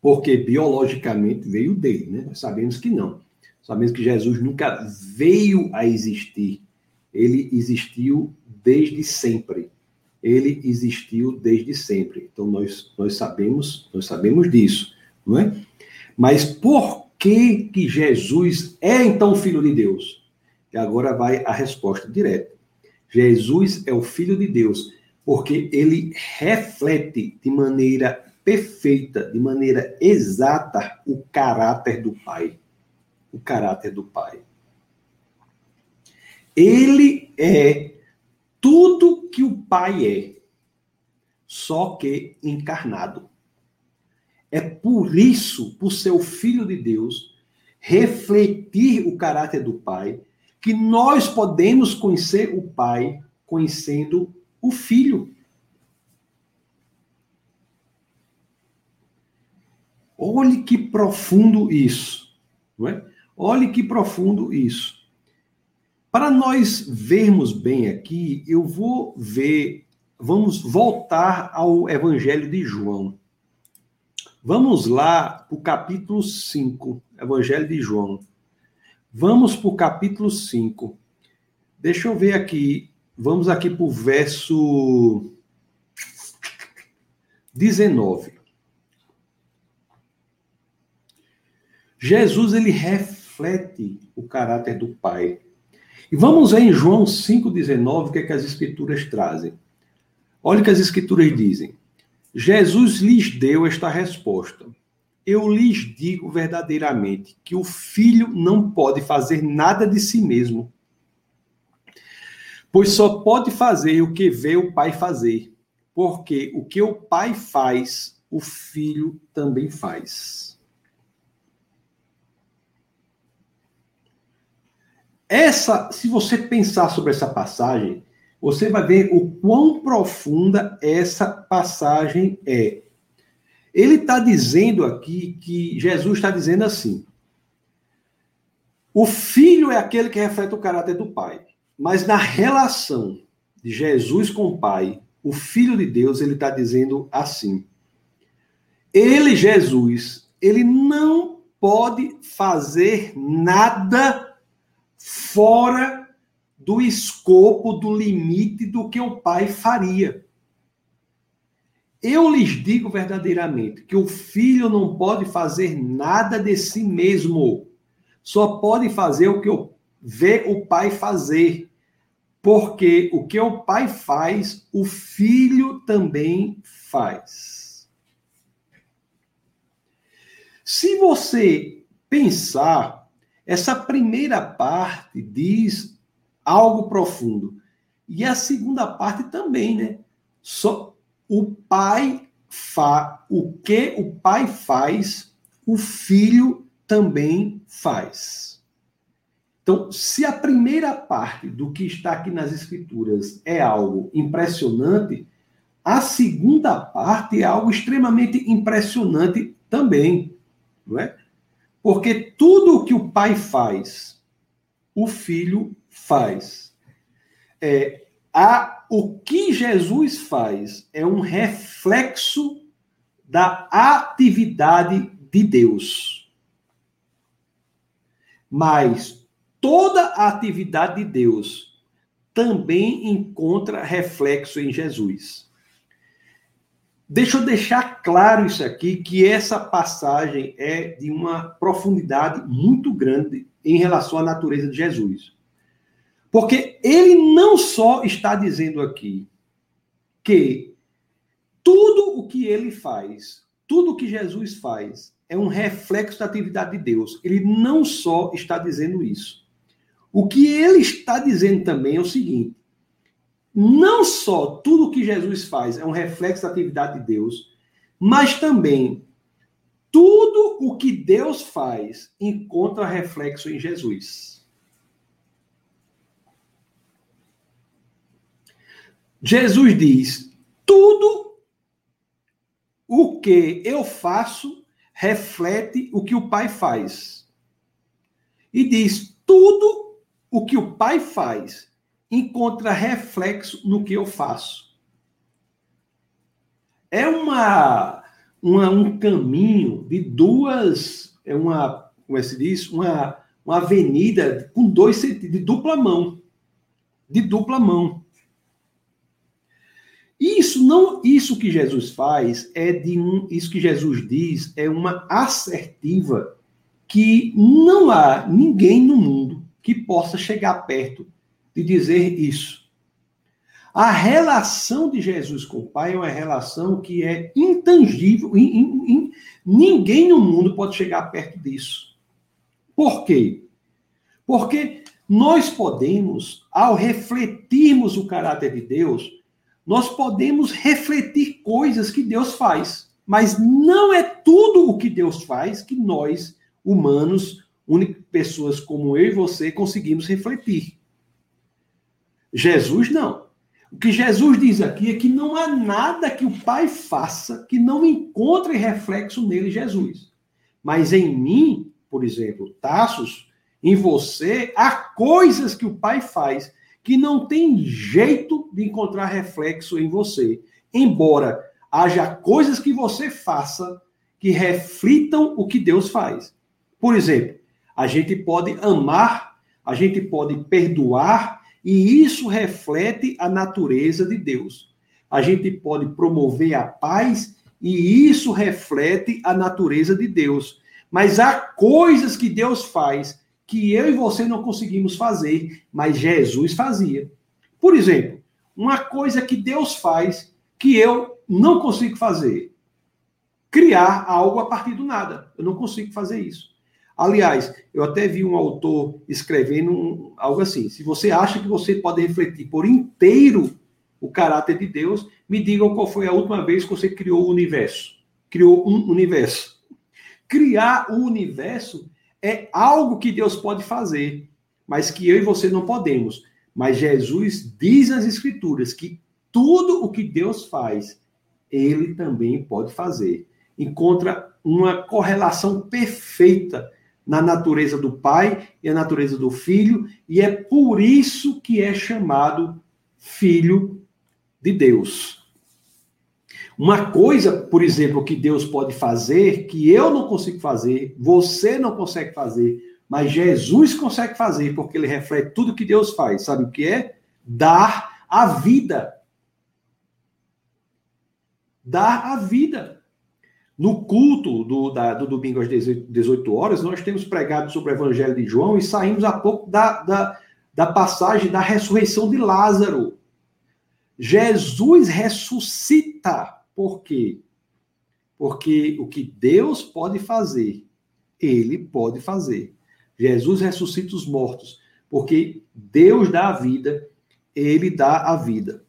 porque biologicamente veio dele, né? Nós sabemos que não. Sabemos que Jesus nunca veio a existir. Ele existiu desde sempre. Ele existiu desde sempre. Então nós nós sabemos, nós sabemos disso, não é? Mas por que que Jesus é então filho de Deus? E agora vai a resposta direta. Jesus é o filho de Deus porque ele reflete de maneira perfeita, de maneira exata, o caráter do Pai. O caráter do Pai. Ele é tudo que o Pai é, só que encarnado. É por isso, por ser o Filho de Deus, refletir o caráter do Pai, que nós podemos conhecer o Pai conhecendo o Filho. Olhe que profundo isso, não é? Olhe que profundo isso. Para nós vermos bem aqui, eu vou ver, vamos voltar ao Evangelho de João. Vamos lá para o capítulo 5, Evangelho de João. Vamos para o capítulo 5. Deixa eu ver aqui. Vamos aqui para o verso 19. Jesus ele reflete o caráter do Pai. E vamos ver em João 5,19 o que, é que as Escrituras trazem. Olha o que as Escrituras dizem. Jesus lhes deu esta resposta. Eu lhes digo verdadeiramente que o filho não pode fazer nada de si mesmo, pois só pode fazer o que vê o pai fazer, porque o que o pai faz, o filho também faz. Essa, se você pensar sobre essa passagem, você vai ver o quão profunda essa passagem é. Ele está dizendo aqui que Jesus está dizendo assim: o filho é aquele que reflete o caráter do pai, mas na relação de Jesus com o pai, o filho de Deus, ele está dizendo assim: ele, Jesus, ele não pode fazer nada fora do escopo, do limite do que o pai faria. Eu lhes digo verdadeiramente que o filho não pode fazer nada de si mesmo, só pode fazer o que vê o pai fazer. Porque o que o pai faz, o filho também faz. Se você pensar essa primeira parte diz algo profundo. E a segunda parte também, né? Só o pai fa o que o pai faz, o filho também faz. Então, se a primeira parte do que está aqui nas escrituras é algo impressionante, a segunda parte é algo extremamente impressionante também, não é? Porque tudo o que o pai faz, o filho faz. É, a, o que Jesus faz é um reflexo da atividade de Deus. Mas toda a atividade de Deus também encontra reflexo em Jesus. Deixa eu deixar claro isso aqui, que essa passagem é de uma profundidade muito grande em relação à natureza de Jesus. Porque ele não só está dizendo aqui que tudo o que ele faz, tudo o que Jesus faz, é um reflexo da atividade de Deus. Ele não só está dizendo isso. O que ele está dizendo também é o seguinte: não só tudo que Jesus faz é um reflexo da atividade de Deus, mas também tudo o que Deus faz encontra reflexo em Jesus. Jesus diz: tudo o que eu faço reflete o que o Pai faz. E diz: tudo o que o Pai faz encontra reflexo no que eu faço. É uma, uma um caminho de duas, é uma, como é que se diz? Uma, uma avenida com dois sentidos, de dupla mão. De dupla mão. Isso não, isso que Jesus faz é de um, isso que Jesus diz é uma assertiva que não há ninguém no mundo que possa chegar perto de dizer isso. A relação de Jesus com o Pai é uma relação que é intangível, in, in, in, ninguém no mundo pode chegar perto disso. Por quê? Porque nós podemos, ao refletirmos o caráter de Deus, nós podemos refletir coisas que Deus faz, mas não é tudo o que Deus faz que nós, humanos, pessoas como eu e você, conseguimos refletir. Jesus não. O que Jesus diz aqui é que não há nada que o Pai faça que não encontre reflexo nele, Jesus. Mas em mim, por exemplo, Taços, em você, há coisas que o Pai faz que não tem jeito de encontrar reflexo em você. Embora haja coisas que você faça que reflitam o que Deus faz. Por exemplo, a gente pode amar, a gente pode perdoar, e isso reflete a natureza de Deus. A gente pode promover a paz, e isso reflete a natureza de Deus. Mas há coisas que Deus faz que eu e você não conseguimos fazer, mas Jesus fazia. Por exemplo, uma coisa que Deus faz que eu não consigo fazer: criar algo a partir do nada. Eu não consigo fazer isso. Aliás, eu até vi um autor escrevendo um, algo assim: se você acha que você pode refletir por inteiro o caráter de Deus, me digam qual foi a última vez que você criou o universo. Criou um universo. Criar o universo é algo que Deus pode fazer, mas que eu e você não podemos. Mas Jesus diz nas Escrituras que tudo o que Deus faz, ele também pode fazer. Encontra uma correlação perfeita na natureza do Pai e na natureza do Filho, e é por isso que é chamado Filho de Deus. Uma coisa, por exemplo, que Deus pode fazer, que eu não consigo fazer, você não consegue fazer, mas Jesus consegue fazer, porque ele reflete tudo que Deus faz. Sabe o que é? Dar a vida. Dar a vida. No culto do, da, do domingo às 18 horas, nós temos pregado sobre o Evangelho de João e saímos há pouco da, da, da passagem da ressurreição de Lázaro. Jesus ressuscita por quê? Porque o que Deus pode fazer, ele pode fazer. Jesus ressuscita os mortos, porque Deus dá a vida, ele dá a vida.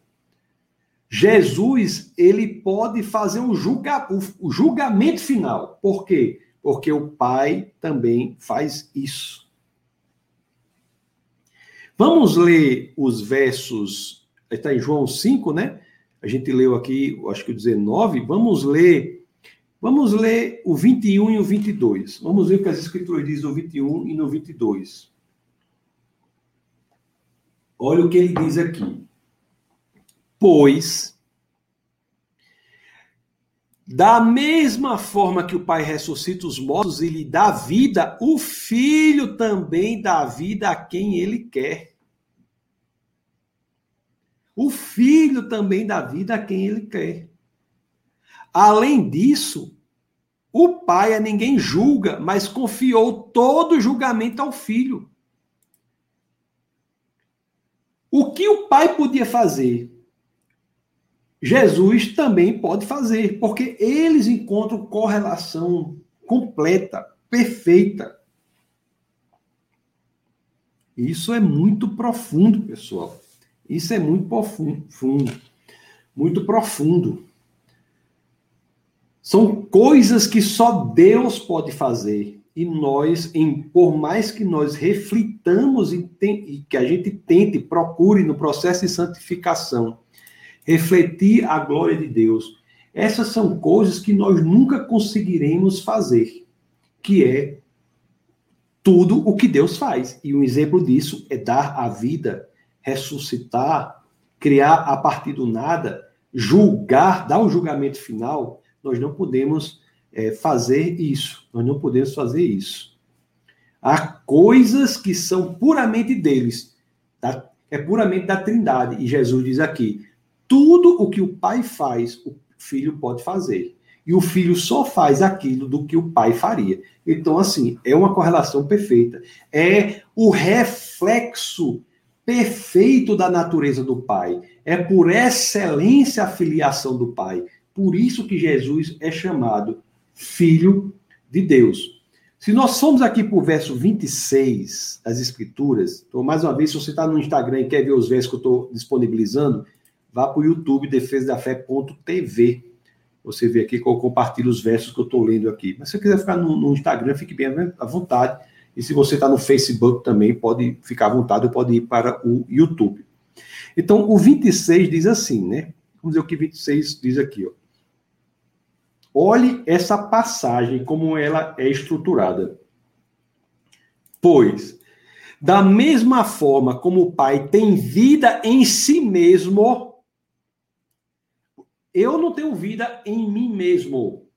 Jesus, ele pode fazer um julga, o julgamento final. Por quê? Porque o Pai também faz isso. Vamos ler os versos, está em João 5, né? A gente leu aqui, acho que o 19. Vamos ler. Vamos ler o 21 e o 22. Vamos ver o que as escrituras dizem no 21 e no 22. Olha o que ele diz aqui. Pois, da mesma forma que o Pai ressuscita os mortos e lhe dá vida, o Filho também dá vida a quem ele quer. O filho também dá vida a quem ele quer. Além disso, o pai a ninguém julga, mas confiou todo o julgamento ao filho. O que o pai podia fazer, Jesus também pode fazer, porque eles encontram correlação completa, perfeita. Isso é muito profundo, pessoal. Isso é muito profundo, muito profundo. São coisas que só Deus pode fazer. E nós, em, por mais que nós reflitamos e, tem, e que a gente tente, procure no processo de santificação, refletir a glória de Deus, Essas são coisas que nós nunca conseguiremos fazer, que é tudo o que Deus faz. E um exemplo disso é dar a vida, ressuscitar, criar a partir do nada, julgar, dar o julgamento final. Nós não podemos é, fazer isso. Nós não podemos fazer isso. Há coisas que são puramente deles, tá? é puramente da Trindade. E Jesus diz aqui: tudo o que o Pai faz, o Filho pode fazer. E o filho só faz aquilo do que o pai faria. Então, assim, é uma correlação perfeita. É o reflexo perfeito da natureza do pai. É por excelência a filiação do pai. Por isso que Jesus é chamado filho de Deus. Se nós formos aqui para o verso 26 das Escrituras, então, mais uma vez, se você está no Instagram e quer ver os versos que eu estou disponibilizando, vá para o YouTube defesadafé.tv. Você vê aqui que eu compartilho os versos que eu estou lendo aqui. Mas se você quiser ficar no, no Instagram, fique bem à vontade. E se você está no Facebook também, pode ficar à vontade, pode ir para o YouTube. Então, o 26 diz assim, né? Vamos ver o que 26 diz aqui, ó. Olhe essa passagem como ela é estruturada. Pois, da mesma forma como o Pai tem vida em si mesmo, eu não tenho vida em mim mesmo.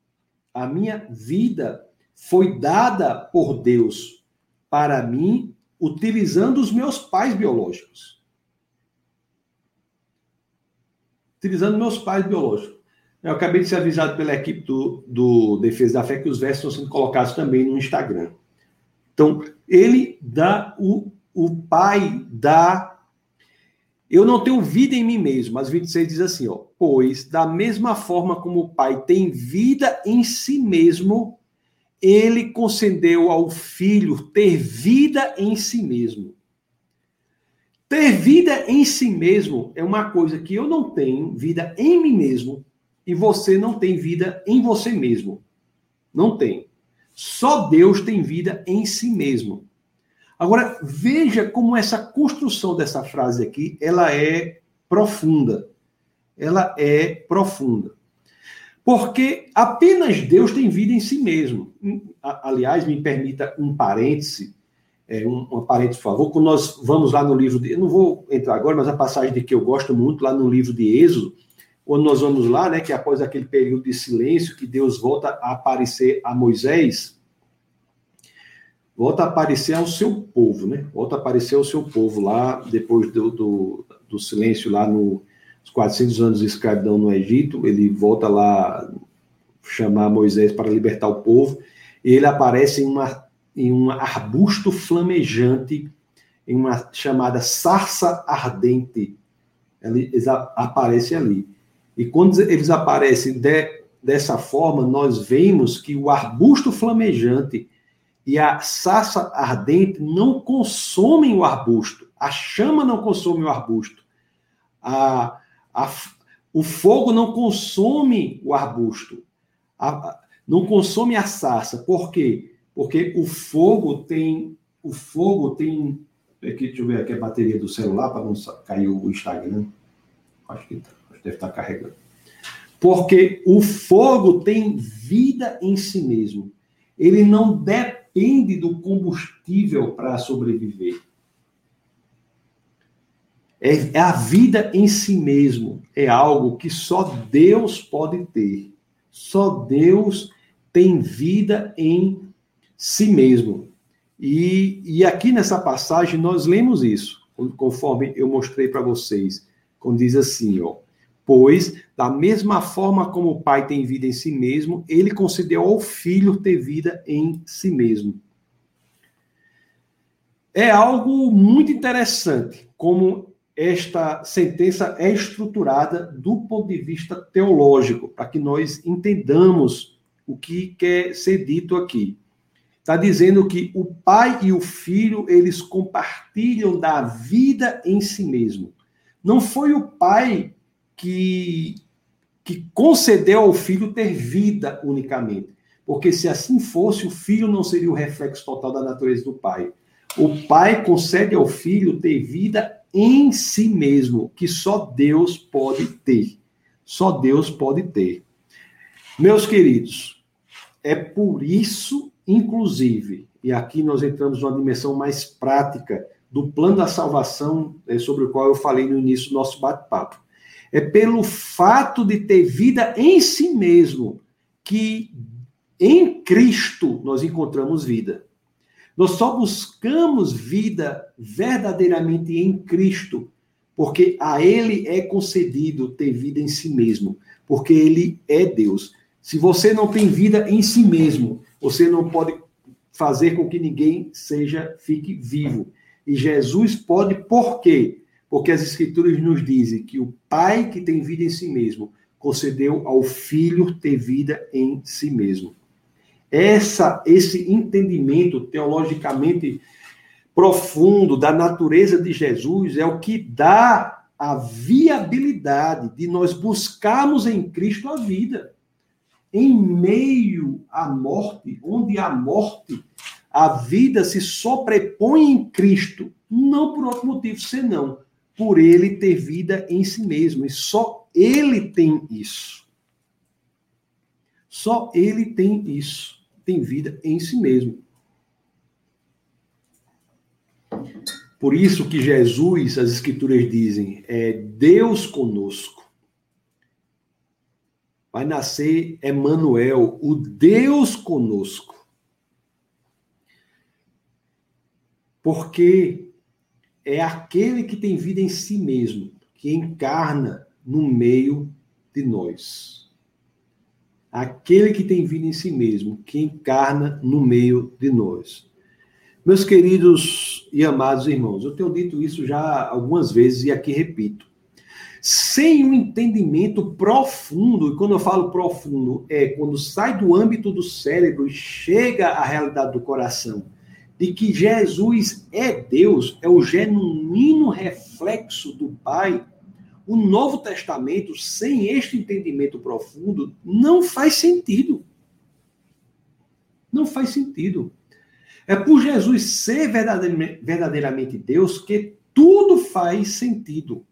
A minha vida foi dada por Deus para mim, utilizando os meus pais biológicos. Utilizando meus pais biológicos. Eu acabei de ser avisado pela equipe do, do Defesa da Fé que os versos estão sendo colocados também no Instagram. Então, ele dá, o, o pai dá. Eu não tenho vida em mim mesmo, mas 26 diz assim, ó. Pois, da mesma forma como o pai tem vida em si mesmo, ele concedeu ao filho ter vida em si mesmo. Ter vida em si mesmo é uma coisa que eu não tenho vida em mim mesmo, e você não tem vida em você mesmo. Não tem. Só Deus tem vida em si mesmo. Agora, veja como essa construção dessa frase aqui, ela é profunda. Ela é profunda. Porque apenas Deus tem vida em si mesmo. Aliás, me permita um parêntese, é, um, um parêntese, por favor, quando nós vamos lá no livro de. Eu não vou entrar agora, mas a passagem de que eu gosto muito, lá no livro de Êxodo, quando nós vamos lá, né, que após aquele período de silêncio, que Deus volta a aparecer a Moisés, volta a aparecer ao seu povo, né? Volta a aparecer ao seu povo lá, depois do, do, do silêncio lá nos 400 anos de escravidão no Egito, ele volta lá chamar Moisés para libertar o povo, e ele aparece em, uma, em um arbusto flamejante, em uma chamada sarça ardente, ele, ele aparece ali. E quando eles aparecem de, dessa forma, nós vemos que o arbusto flamejante e a sassa ardente não consomem o arbusto. A chama não consome o arbusto. A, a, o fogo não consome o arbusto. A, não consome a sassa. Por quê? Porque o fogo tem. O fogo tem. Aqui, deixa eu ver aqui a bateria do celular para não cair o Instagram. Acho que tá deve estar carregando. Porque o fogo tem vida em si mesmo. Ele não depende do combustível para sobreviver. É, é a vida em si mesmo. É algo que só Deus pode ter. Só Deus tem vida em si mesmo. E, e aqui nessa passagem nós lemos isso, conforme eu mostrei para vocês, quando diz assim, ó, Pois, da mesma forma como o Pai tem vida em si mesmo, ele concedeu ao Filho ter vida em si mesmo. É algo muito interessante como esta sentença é estruturada do ponto de vista teológico, para que nós entendamos o que quer ser dito aqui. Está dizendo que o pai e o filho, eles compartilham da vida em si mesmo. Não foi o pai que, que concedeu ao filho ter vida unicamente. Porque se assim fosse, o filho não seria o reflexo total da natureza do pai. O pai concede ao filho ter vida em si mesmo, que só Deus pode ter. Só Deus pode ter. Meus queridos, é por isso, inclusive, e aqui nós entramos numa dimensão mais prática do plano da salvação, é, sobre o qual eu falei no início do nosso bate-papo. É pelo fato de ter vida em si mesmo que em Cristo nós encontramos vida. Nós só buscamos vida verdadeiramente em Cristo, porque a Ele é concedido ter vida em si mesmo, porque Ele é Deus. Se você não tem vida em si mesmo, você não pode fazer com que ninguém seja fique vivo. E Jesus pode, por quê? Porque as Escrituras nos dizem que o Pai que tem vida em si mesmo concedeu ao Filho ter vida em si mesmo. Essa, esse entendimento teologicamente profundo da natureza de Jesus é o que dá a viabilidade de nós buscarmos em Cristo a vida. Em meio à morte, onde a morte, a vida se sobrepõe em Cristo, não por outro motivo senão por ele ter vida em si mesmo. E só ele tem isso. Só ele tem isso tem vida em si mesmo. Por isso que Jesus, as escrituras dizem, é Deus conosco. Vai nascer Emanuel, o Deus conosco. Porque é aquele que tem vida em si mesmo, que encarna no meio de nós aquele que tem vida em si mesmo, que encarna no meio de nós. Meus queridos e amados irmãos, eu tenho dito isso já algumas vezes e aqui repito. Sem um entendimento profundo, e quando eu falo profundo, é quando sai do âmbito do cérebro e chega à realidade do coração, de que Jesus é Deus, é o genuíno reflexo do Pai, o Novo Testamento, sem este entendimento profundo, não faz sentido. Não faz sentido. É por Jesus ser verdadeiramente Deus que tudo faz sentido.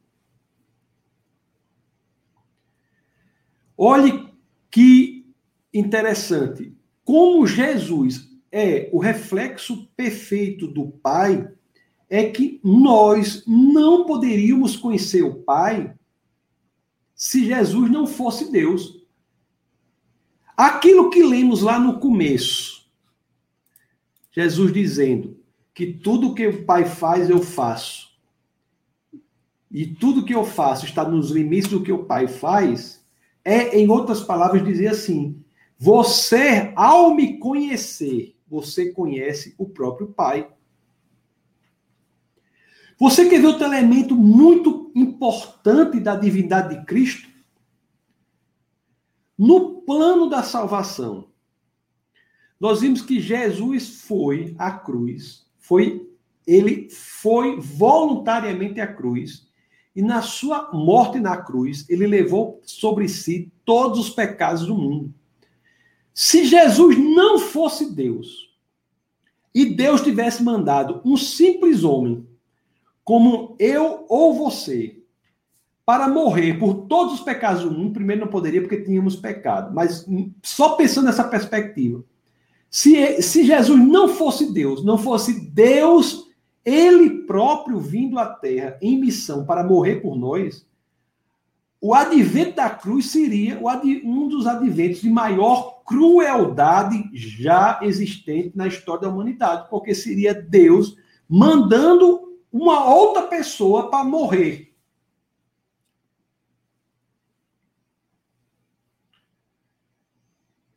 Olhe que interessante. Como Jesus é o reflexo perfeito do Pai, é que nós não poderíamos conhecer o Pai se Jesus não fosse Deus. Aquilo que lemos lá no começo, Jesus dizendo que tudo que o Pai faz, eu faço. E tudo que eu faço está nos limites do que o Pai faz, é, em outras palavras, dizer assim: você, ao me conhecer, você conhece o próprio Pai. Você quer ver outro elemento muito importante da divindade de Cristo? No plano da salvação, nós vimos que Jesus foi à cruz, foi ele foi voluntariamente à cruz, e na sua morte na cruz, ele levou sobre si todos os pecados do mundo. Se Jesus não fosse Deus, e Deus tivesse mandado um simples homem como eu ou você, para morrer por todos os pecados do mundo, primeiro não poderia porque tínhamos pecado, mas só pensando nessa perspectiva, se, se Jesus não fosse Deus, não fosse Deus, ele próprio vindo à Terra em missão para morrer por nós, o advento da cruz seria um dos adventos de maior crueldade já existente na história da humanidade, porque seria Deus mandando uma outra pessoa para morrer.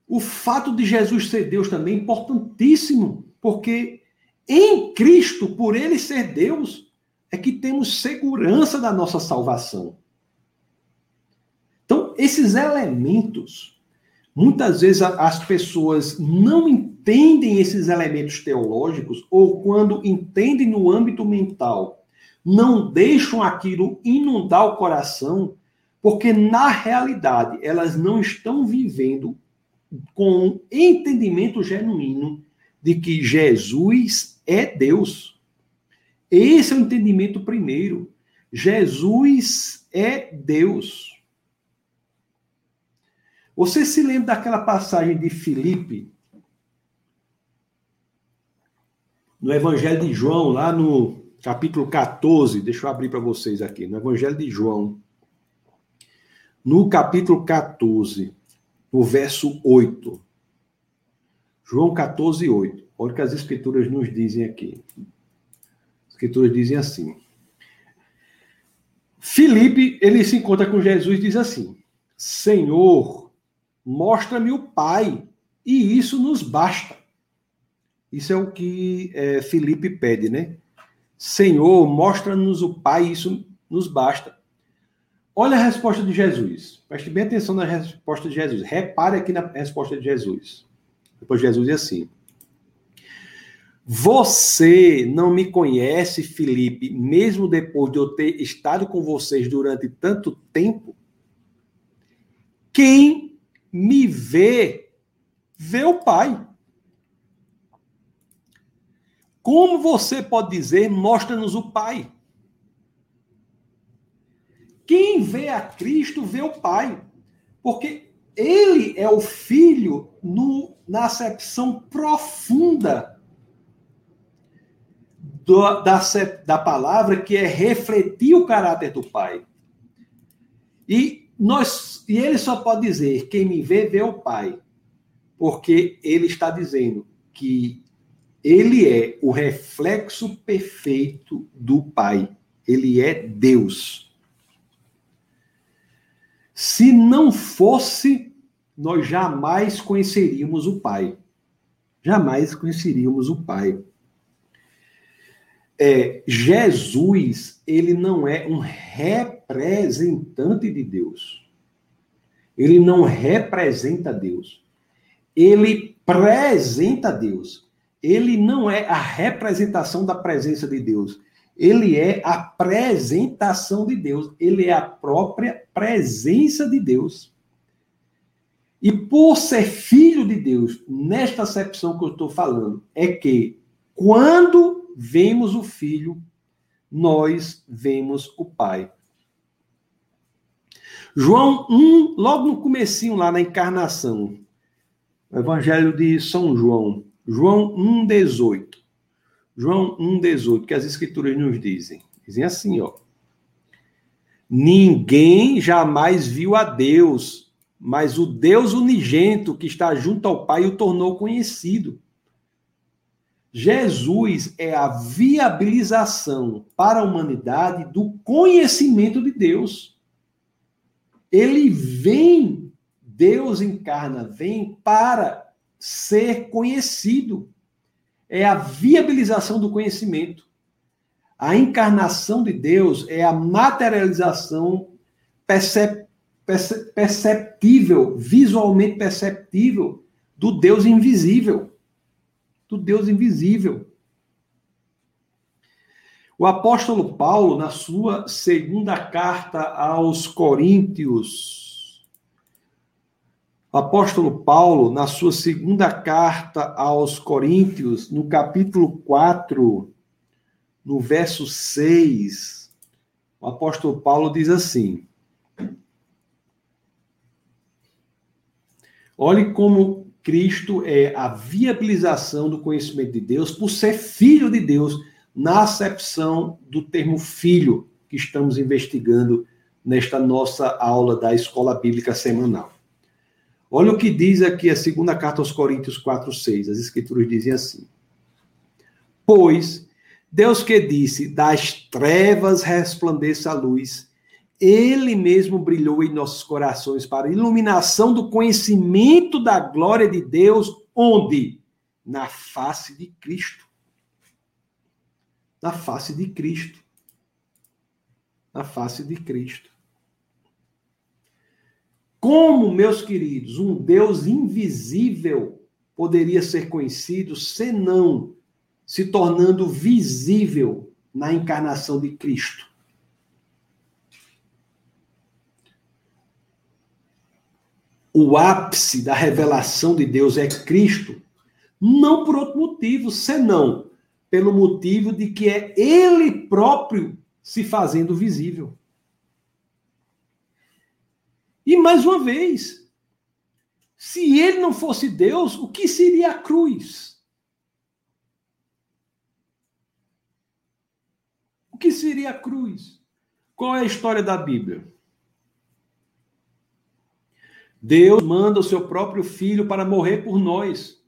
O fato de Jesus ser Deus também é importantíssimo, porque em Cristo, por ele ser Deus, é que temos segurança da nossa salvação. Esses elementos, muitas vezes as pessoas não entendem esses elementos teológicos, ou quando entendem no âmbito mental, não deixam aquilo inundar o coração, porque na realidade elas não estão vivendo com um entendimento genuíno de que Jesus é Deus. Esse é o entendimento primeiro. Jesus é Deus. Você se lembra daquela passagem de Filipe? No Evangelho de João, lá no capítulo 14, deixa eu abrir para vocês aqui, no Evangelho de João, no capítulo 14, no verso 8. João 14, 8. Olha o que as escrituras nos dizem aqui. As escrituras dizem assim. Filipe, ele se encontra com Jesus e diz assim: Senhor, mostra-me o Pai, e isso nos basta. Isso é o que é, Filipe pede, né? Senhor, mostra-nos o Pai, isso nos basta. Olha a resposta de Jesus. Preste bem atenção na resposta de Jesus. Repare aqui na resposta de Jesus. Depois Jesus diz assim: Você não me conhece, Felipe, mesmo depois de eu ter estado com vocês durante tanto tempo? Quem me vê, vê o Pai. Como você pode dizer, mostra-nos o Pai? Quem vê a Cristo vê o Pai. Porque ele é o Filho no, na acepção profunda do, da, da palavra, que é refletir o caráter do Pai. E, nós, e ele só pode dizer: quem me vê, vê o Pai. Porque ele está dizendo que ele é o reflexo perfeito do Pai. Ele é Deus. Se não fosse, nós jamais conheceríamos o Pai. Jamais conheceríamos o Pai. É, Jesus, ele não é um representante de Deus. Ele não representa Deus. Ele presenta Deus. Ele não é a representação da presença de Deus ele é a apresentação de Deus, ele é a própria presença de Deus. E por ser filho de Deus, nesta acepção que eu estou falando, é que quando vemos o filho, nós vemos o pai. João 1, logo no comecinho lá na encarnação, Evangelho de São João, João 1, 18. João 1,18, que as escrituras nos dizem. Dizem assim, ó. Ninguém jamais viu a Deus, mas o Deus unigento que está junto ao Pai o tornou conhecido. Jesus é a viabilização para a humanidade do conhecimento de Deus. Ele vem, Deus encarna, vem para ser conhecido é a viabilização do conhecimento. A encarnação de Deus é a materialização percep perceptível, visualmente perceptível, do Deus invisível. Do Deus invisível. O apóstolo Paulo, na sua segunda carta aos Coríntios, o apóstolo Paulo, na sua segunda carta aos Coríntios, no capítulo 4, no verso 6, o apóstolo Paulo diz assim: Olhe como Cristo é a viabilização do conhecimento de Deus por ser filho de Deus, na acepção do termo filho que estamos investigando nesta nossa aula da escola bíblica semanal. Olha o que diz aqui a segunda carta aos Coríntios 4:6. As escrituras dizem assim: Pois Deus que disse: "Das trevas resplandeça a luz", ele mesmo brilhou em nossos corações para a iluminação do conhecimento da glória de Deus, onde? Na face de Cristo. Na face de Cristo. Na face de Cristo. Como, meus queridos, um Deus invisível poderia ser conhecido senão se tornando visível na encarnação de Cristo? O ápice da revelação de Deus é Cristo, não por outro motivo, senão pelo motivo de que é Ele próprio se fazendo visível. E mais uma vez, Se ele não fosse Deus, o que seria a cruz? O que seria a cruz? Qual é a história da Bíblia? Deus manda o seu próprio filho para morrer por nós.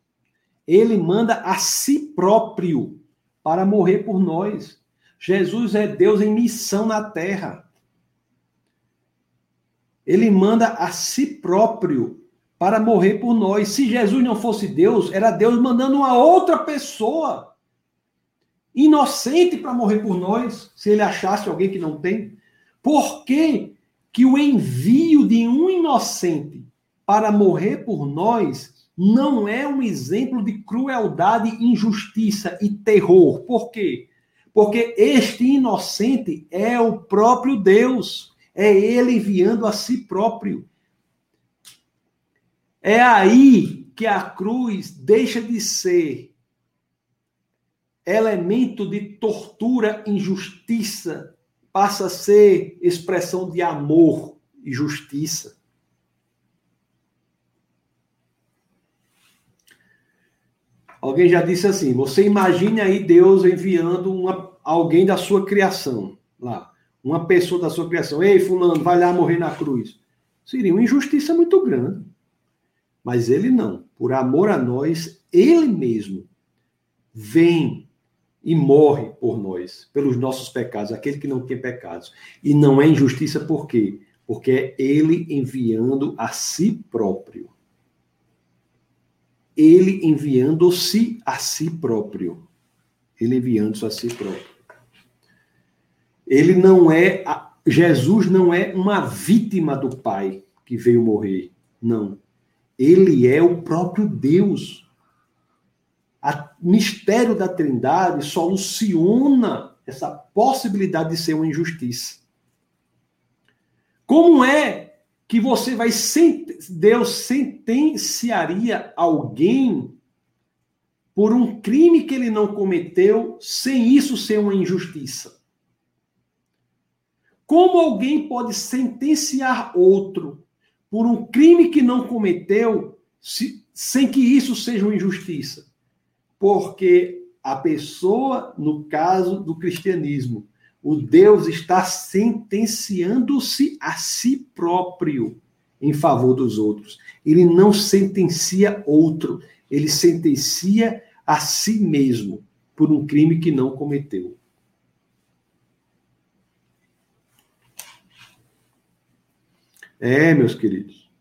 Ele manda a si próprio para morrer por nós. Jesus é Deus em missão na terra. Ele manda a si próprio para morrer por nós. Se Jesus não fosse Deus, era Deus mandando uma outra pessoa inocente para morrer por nós, se ele achasse alguém que não tem. Por que, que o envio de um inocente para morrer por nós não é um exemplo de crueldade, injustiça e terror? Por quê? Porque este inocente é o próprio Deus, é ele enviando a si próprio. É aí que a cruz deixa de ser elemento de tortura, injustiça, passa a ser expressão de amor e justiça. Alguém já disse assim: você imagine aí Deus enviando uma, alguém da sua criação lá, uma pessoa da sua criação. Ei, Fulano, vai lá morrer na cruz. Seria uma injustiça muito grande. Mas ele não. Por amor a nós, ele mesmo vem e morre por nós, pelos nossos pecados, aquele que não tem pecados. E não é injustiça por quê? Porque é ele enviando a si próprio. Ele enviando-se a si próprio. Ele enviando-se a si próprio. Ele não é. Jesus não é uma vítima do Pai que veio morrer. Não. Ele é o próprio Deus. O mistério da Trindade soluciona essa possibilidade de ser uma injustiça. Como é que você vai Deus sentenciaria alguém por um crime que ele não cometeu sem isso ser uma injustiça? Como alguém pode sentenciar outro por um crime que não cometeu, se, sem que isso seja uma injustiça. Porque a pessoa, no caso do cristianismo, o Deus está sentenciando-se a si próprio em favor dos outros. Ele não sentencia outro, ele sentencia a si mesmo por um crime que não cometeu. É, meus queridos.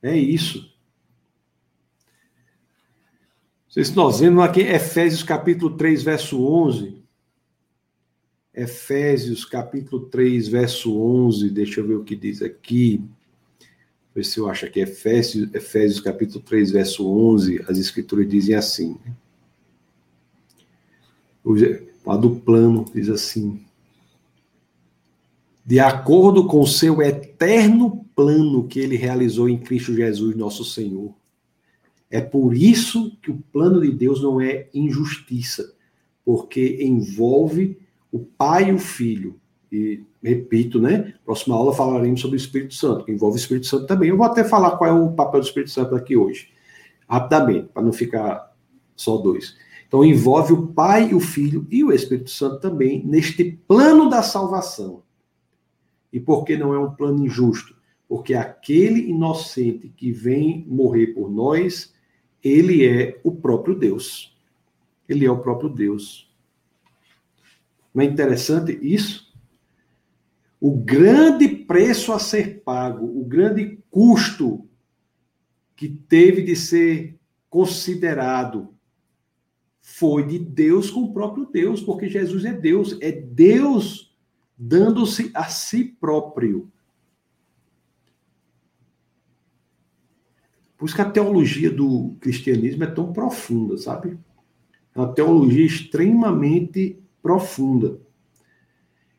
É isso. Vocês estão vendo aqui Efésios capítulo 3, verso 11. Efésios capítulo 3, verso 11. Deixa eu ver o que diz aqui. Ver se eu acho aqui. Efésios, Efésios capítulo 3, verso 11. As escrituras dizem assim. A do plano diz assim de acordo com o seu eterno plano que ele realizou em Cristo Jesus, nosso Senhor. É por isso que o plano de Deus não é injustiça, porque envolve o Pai e o Filho. E repito, né? Próxima aula falaremos sobre o Espírito Santo, que envolve o Espírito Santo também. Eu vou até falar qual é o papel do Espírito Santo aqui hoje, rapidamente, para não ficar só dois. Então envolve o Pai, o Filho e o Espírito Santo também neste plano da salvação. E por que não é um plano injusto? Porque aquele inocente que vem morrer por nós, ele é o próprio Deus. Ele é o próprio Deus. Não é interessante isso? O grande preço a ser pago, o grande custo que teve de ser considerado foi de Deus com o próprio Deus, porque Jesus é Deus, é Deus dando-se a si próprio. Por isso que a teologia do cristianismo é tão profunda, sabe? É uma teologia extremamente profunda.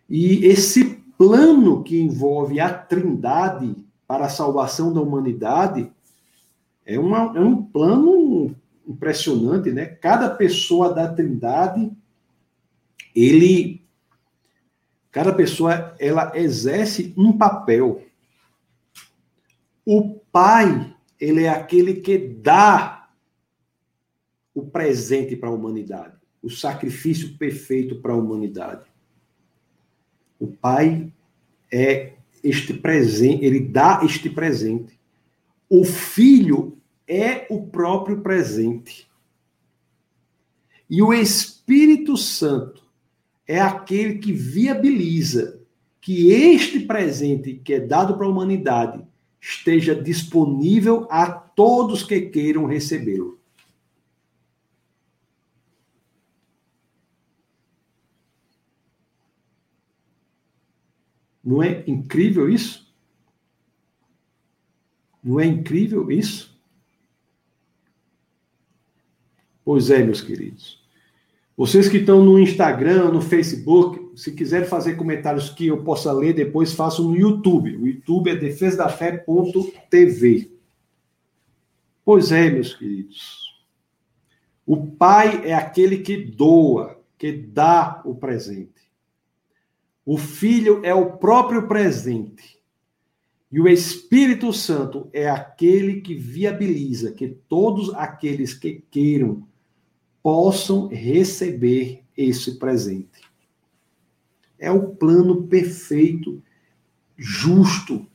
E esse plano que envolve a trindade para a salvação da humanidade é, uma, é um plano impressionante, né? Cada pessoa da trindade, ele Cada pessoa ela exerce um papel. O pai ele é aquele que dá o presente para a humanidade, o sacrifício perfeito para a humanidade. O Pai é este presente, ele dá este presente. O Filho é o próprio presente. E o Espírito Santo é aquele que viabiliza que este presente que é dado para a humanidade esteja disponível a todos que queiram recebê-lo. Não é incrível isso? Não é incrível isso? Pois é, meus queridos. Vocês que estão no Instagram, no Facebook, se quiserem fazer comentários que eu possa ler depois, façam no YouTube. O YouTube é defesadafé.tv. Pois é, meus queridos. O pai é aquele que doa, que dá o presente. O filho é o próprio presente. E o Espírito Santo é aquele que viabiliza que todos aqueles que queiram possam receber esse presente. É o plano perfeito, justo.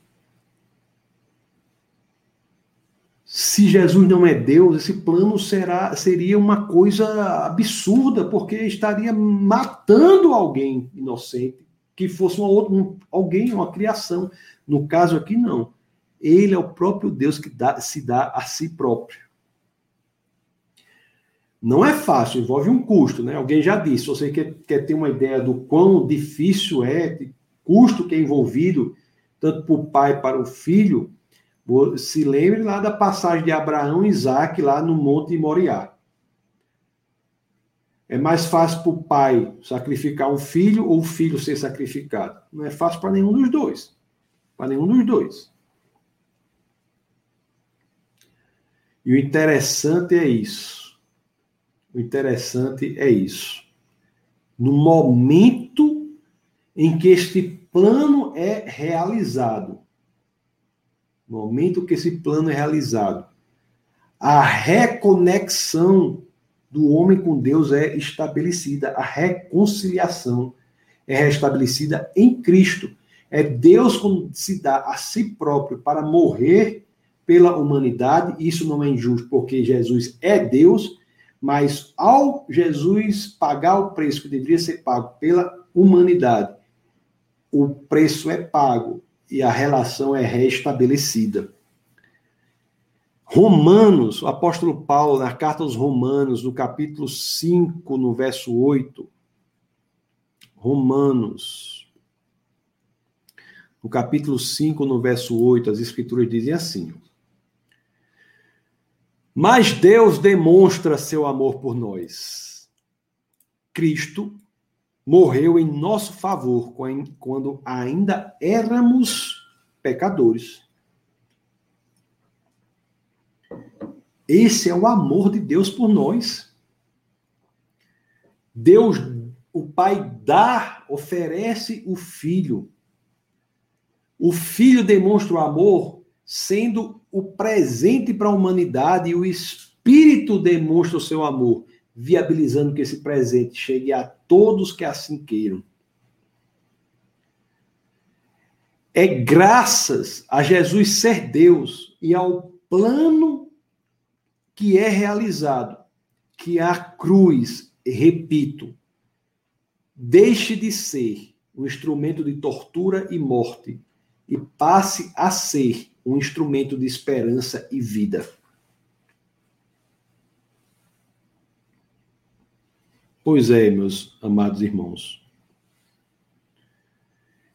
Se Jesus não é Deus, esse plano será seria uma coisa absurda, porque estaria matando alguém inocente, que fosse uma outra, um, alguém, uma criação. No caso aqui, não. Ele é o próprio Deus que dá, se dá a si próprio. Não é fácil, envolve um custo, né? Alguém já disse, você quer, quer ter uma ideia do quão difícil é, custo que é envolvido, tanto para o pai para o filho, se lembre lá da passagem de Abraão e Isaac lá no Monte Moriá. É mais fácil para o pai sacrificar um filho ou o filho ser sacrificado? Não é fácil para nenhum dos dois. Para nenhum dos dois. E o interessante é isso o interessante é isso. No momento em que este plano é realizado, no momento que esse plano é realizado, a reconexão do homem com Deus é estabelecida, a reconciliação é restabelecida em Cristo. É Deus quando se dá a si próprio para morrer pela humanidade. Isso não é injusto, porque Jesus é Deus mas ao Jesus pagar o preço que deveria ser pago pela humanidade, o preço é pago e a relação é restabelecida. Romanos, o apóstolo Paulo, na carta aos Romanos, no capítulo 5, no verso 8. Romanos, no capítulo 5, no verso 8, as escrituras dizem assim: mas Deus demonstra seu amor por nós. Cristo morreu em nosso favor quando ainda éramos pecadores. Esse é o amor de Deus por nós. Deus, o Pai dá, oferece o Filho. O Filho demonstra o amor sendo o presente para a humanidade e o Espírito demonstra o seu amor, viabilizando que esse presente chegue a todos que assim queiram. É graças a Jesus ser Deus e ao plano que é realizado que a cruz, repito, deixe de ser um instrumento de tortura e morte e passe a ser um instrumento de esperança e vida. Pois é, meus amados irmãos.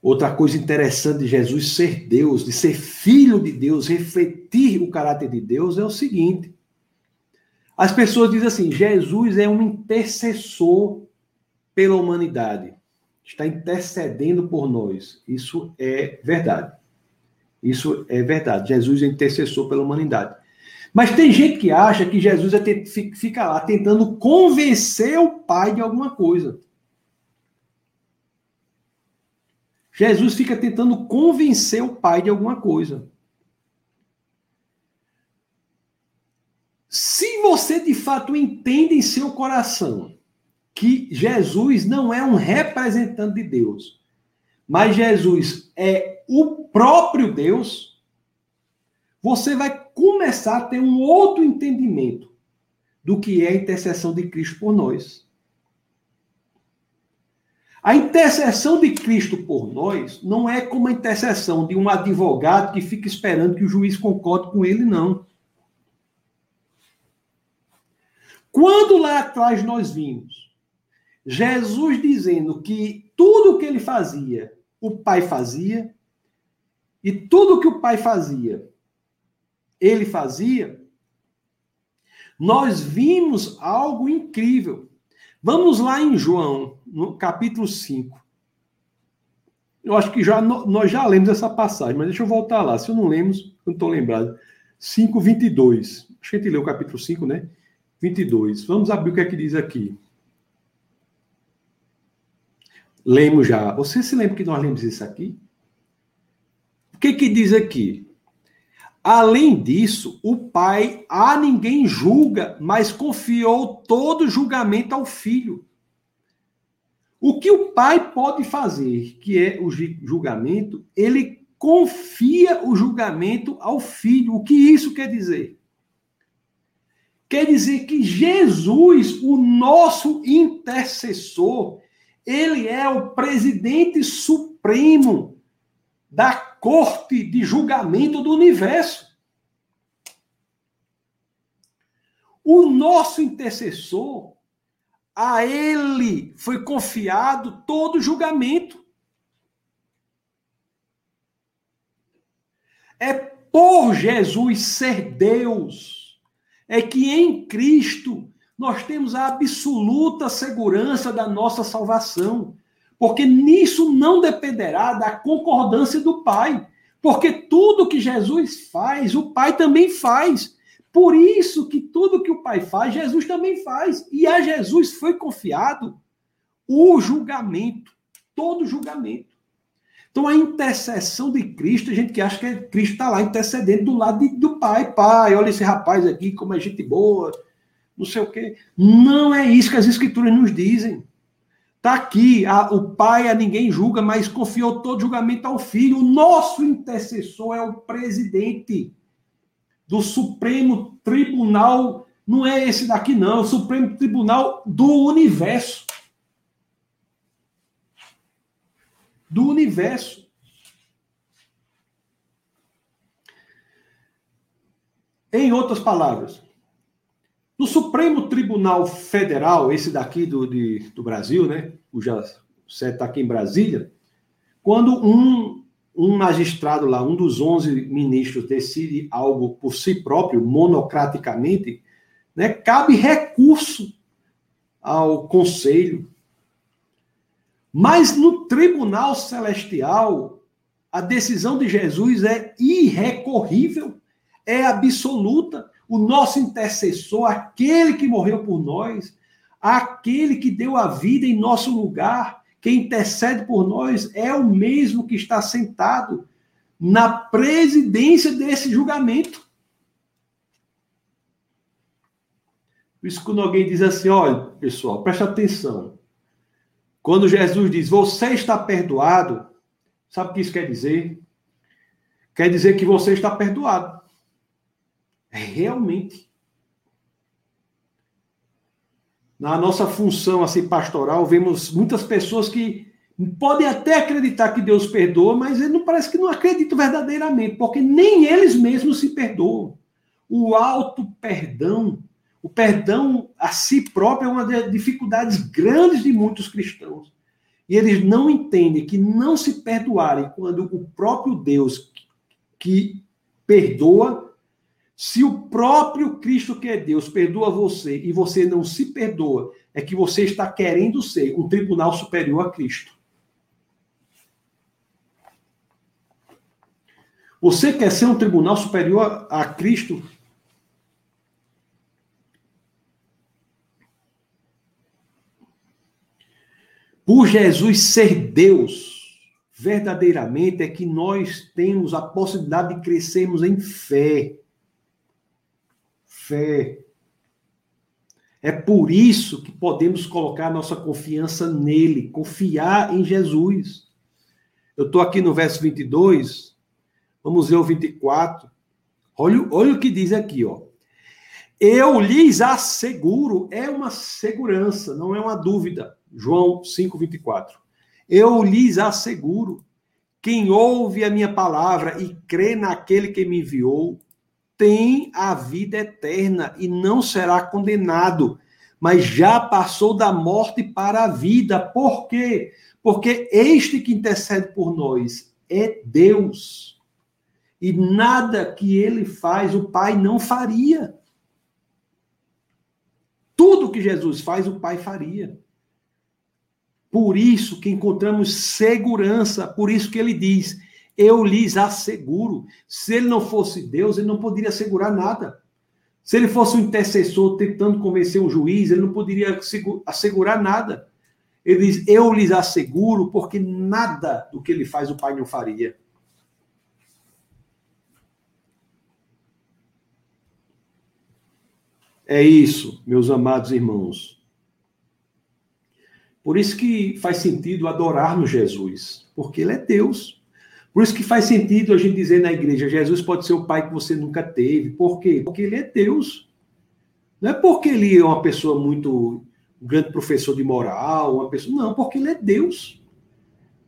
Outra coisa interessante de Jesus ser Deus, de ser filho de Deus, refletir o caráter de Deus, é o seguinte: as pessoas dizem assim, Jesus é um intercessor pela humanidade, está intercedendo por nós. Isso é verdade. Isso é verdade. Jesus é intercessor pela humanidade. Mas tem gente que acha que Jesus é fica lá tentando convencer o Pai de alguma coisa. Jesus fica tentando convencer o Pai de alguma coisa. Você de fato entende em seu coração que Jesus não é um representante de Deus, mas Jesus é o próprio Deus, você vai começar a ter um outro entendimento do que é a intercessão de Cristo por nós. A intercessão de Cristo por nós não é como a intercessão de um advogado que fica esperando que o juiz concorde com ele, não. Quando lá atrás nós vimos Jesus dizendo que tudo que ele fazia, o Pai fazia, e tudo que o Pai fazia, ele fazia, nós vimos algo incrível. Vamos lá em João, no capítulo 5. Eu acho que já nós já lemos essa passagem, mas deixa eu voltar lá. Se eu não lemos, eu não estou lembrado. 5, 22. Acho que a gente leu o capítulo 5, né? 22. Vamos abrir o que é que diz aqui. Lemos já. Você se lembra que nós lemos isso aqui? O que que diz aqui? Além disso, o pai a ninguém julga, mas confiou todo julgamento ao filho. O que o pai pode fazer, que é o julgamento, ele confia o julgamento ao filho. O que isso quer dizer? Quer dizer que Jesus, o nosso intercessor, ele é o presidente supremo da corte de julgamento do universo. O nosso intercessor, a ele foi confiado todo julgamento. É por Jesus ser Deus, é que em Cristo nós temos a absoluta segurança da nossa salvação. Porque nisso não dependerá da concordância do Pai. Porque tudo que Jesus faz, o Pai também faz. Por isso que tudo que o Pai faz, Jesus também faz. E a Jesus foi confiado o julgamento, todo julgamento. Então a intercessão de Cristo, a gente que acha que Cristo está lá intercedendo do lado de, do Pai. Pai, olha esse rapaz aqui, como é gente boa, não sei o quê. Não é isso que as Escrituras nos dizem. Está aqui, a, o pai a ninguém julga, mas confiou todo julgamento ao filho. O nosso intercessor é o presidente do Supremo Tribunal, não é esse daqui, não, é o Supremo Tribunal do Universo. Do universo. Em outras palavras, no Supremo Tribunal Federal, esse daqui do, de, do Brasil, né? O já está aqui em Brasília, quando um, um magistrado lá, um dos 11 ministros, decide algo por si próprio, monocraticamente, né, cabe recurso ao conselho. Mas no tribunal celestial, a decisão de Jesus é irrecorrível, é absoluta o nosso intercessor, aquele que morreu por nós, aquele que deu a vida em nosso lugar, que intercede por nós, é o mesmo que está sentado na presidência desse julgamento. Por isso, quando alguém diz assim, olha, pessoal, preste atenção. Quando Jesus diz, você está perdoado, sabe o que isso quer dizer? Quer dizer que você está perdoado. É realmente. Na nossa função assim pastoral, vemos muitas pessoas que podem até acreditar que Deus perdoa, mas não parece que não acreditam verdadeiramente, porque nem eles mesmos se perdoam. O auto perdão, o perdão a si próprio é uma das dificuldades grandes de muitos cristãos. E eles não entendem que não se perdoarem quando o próprio Deus que perdoa se o próprio Cristo, que é Deus, perdoa você e você não se perdoa, é que você está querendo ser um tribunal superior a Cristo. Você quer ser um tribunal superior a Cristo? Por Jesus ser Deus, verdadeiramente é que nós temos a possibilidade de crescermos em fé fé. É por isso que podemos colocar nossa confiança nele, confiar em Jesus. Eu estou aqui no verso 22, vamos ver o 24. Olha, olha o que diz aqui, ó. Eu lhes asseguro, é uma segurança, não é uma dúvida. João 5:24. Eu lhes asseguro, quem ouve a minha palavra e crê naquele que me enviou, tem a vida eterna e não será condenado, mas já passou da morte para a vida. Por quê? Porque este que intercede por nós é Deus. E nada que ele faz o Pai não faria. Tudo que Jesus faz, o Pai faria. Por isso que encontramos segurança, por isso que ele diz: Eu lhes asseguro. Se ele não fosse Deus, ele não poderia assegurar nada. Se ele fosse um intercessor tentando convencer um juiz, ele não poderia assegurar nada. Ele diz: Eu lhes asseguro, porque nada do que ele faz o Pai não faria. É isso, meus amados irmãos. Por isso que faz sentido adorarmos Jesus, porque ele é Deus. Por isso que faz sentido a gente dizer na igreja, Jesus pode ser o pai que você nunca teve. Por quê? Porque ele é Deus. Não é porque ele é uma pessoa muito um grande professor de moral, uma pessoa, não, porque ele é Deus.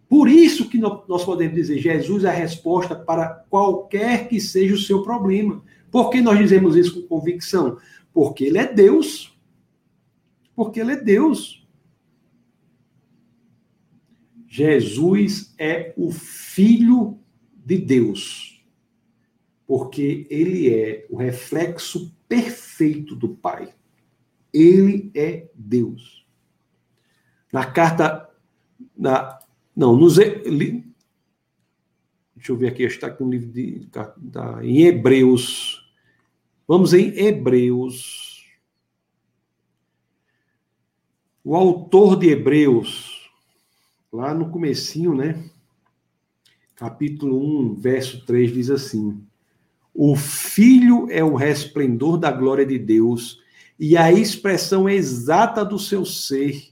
Por isso que nós podemos dizer, Jesus é a resposta para qualquer que seja o seu problema. Por que nós dizemos isso com convicção? Porque ele é Deus. Porque ele é Deus. Jesus é o Filho de Deus. Porque ele é o reflexo perfeito do Pai. Ele é Deus. Na carta. Na, não, nos, deixa eu ver aqui, está aqui um livro de, tá, em Hebreus Vamos em Hebreus. O autor de Hebreus, lá no comecinho, né? Capítulo 1, verso 3 diz assim: O filho é o resplendor da glória de Deus e a expressão exata do seu ser,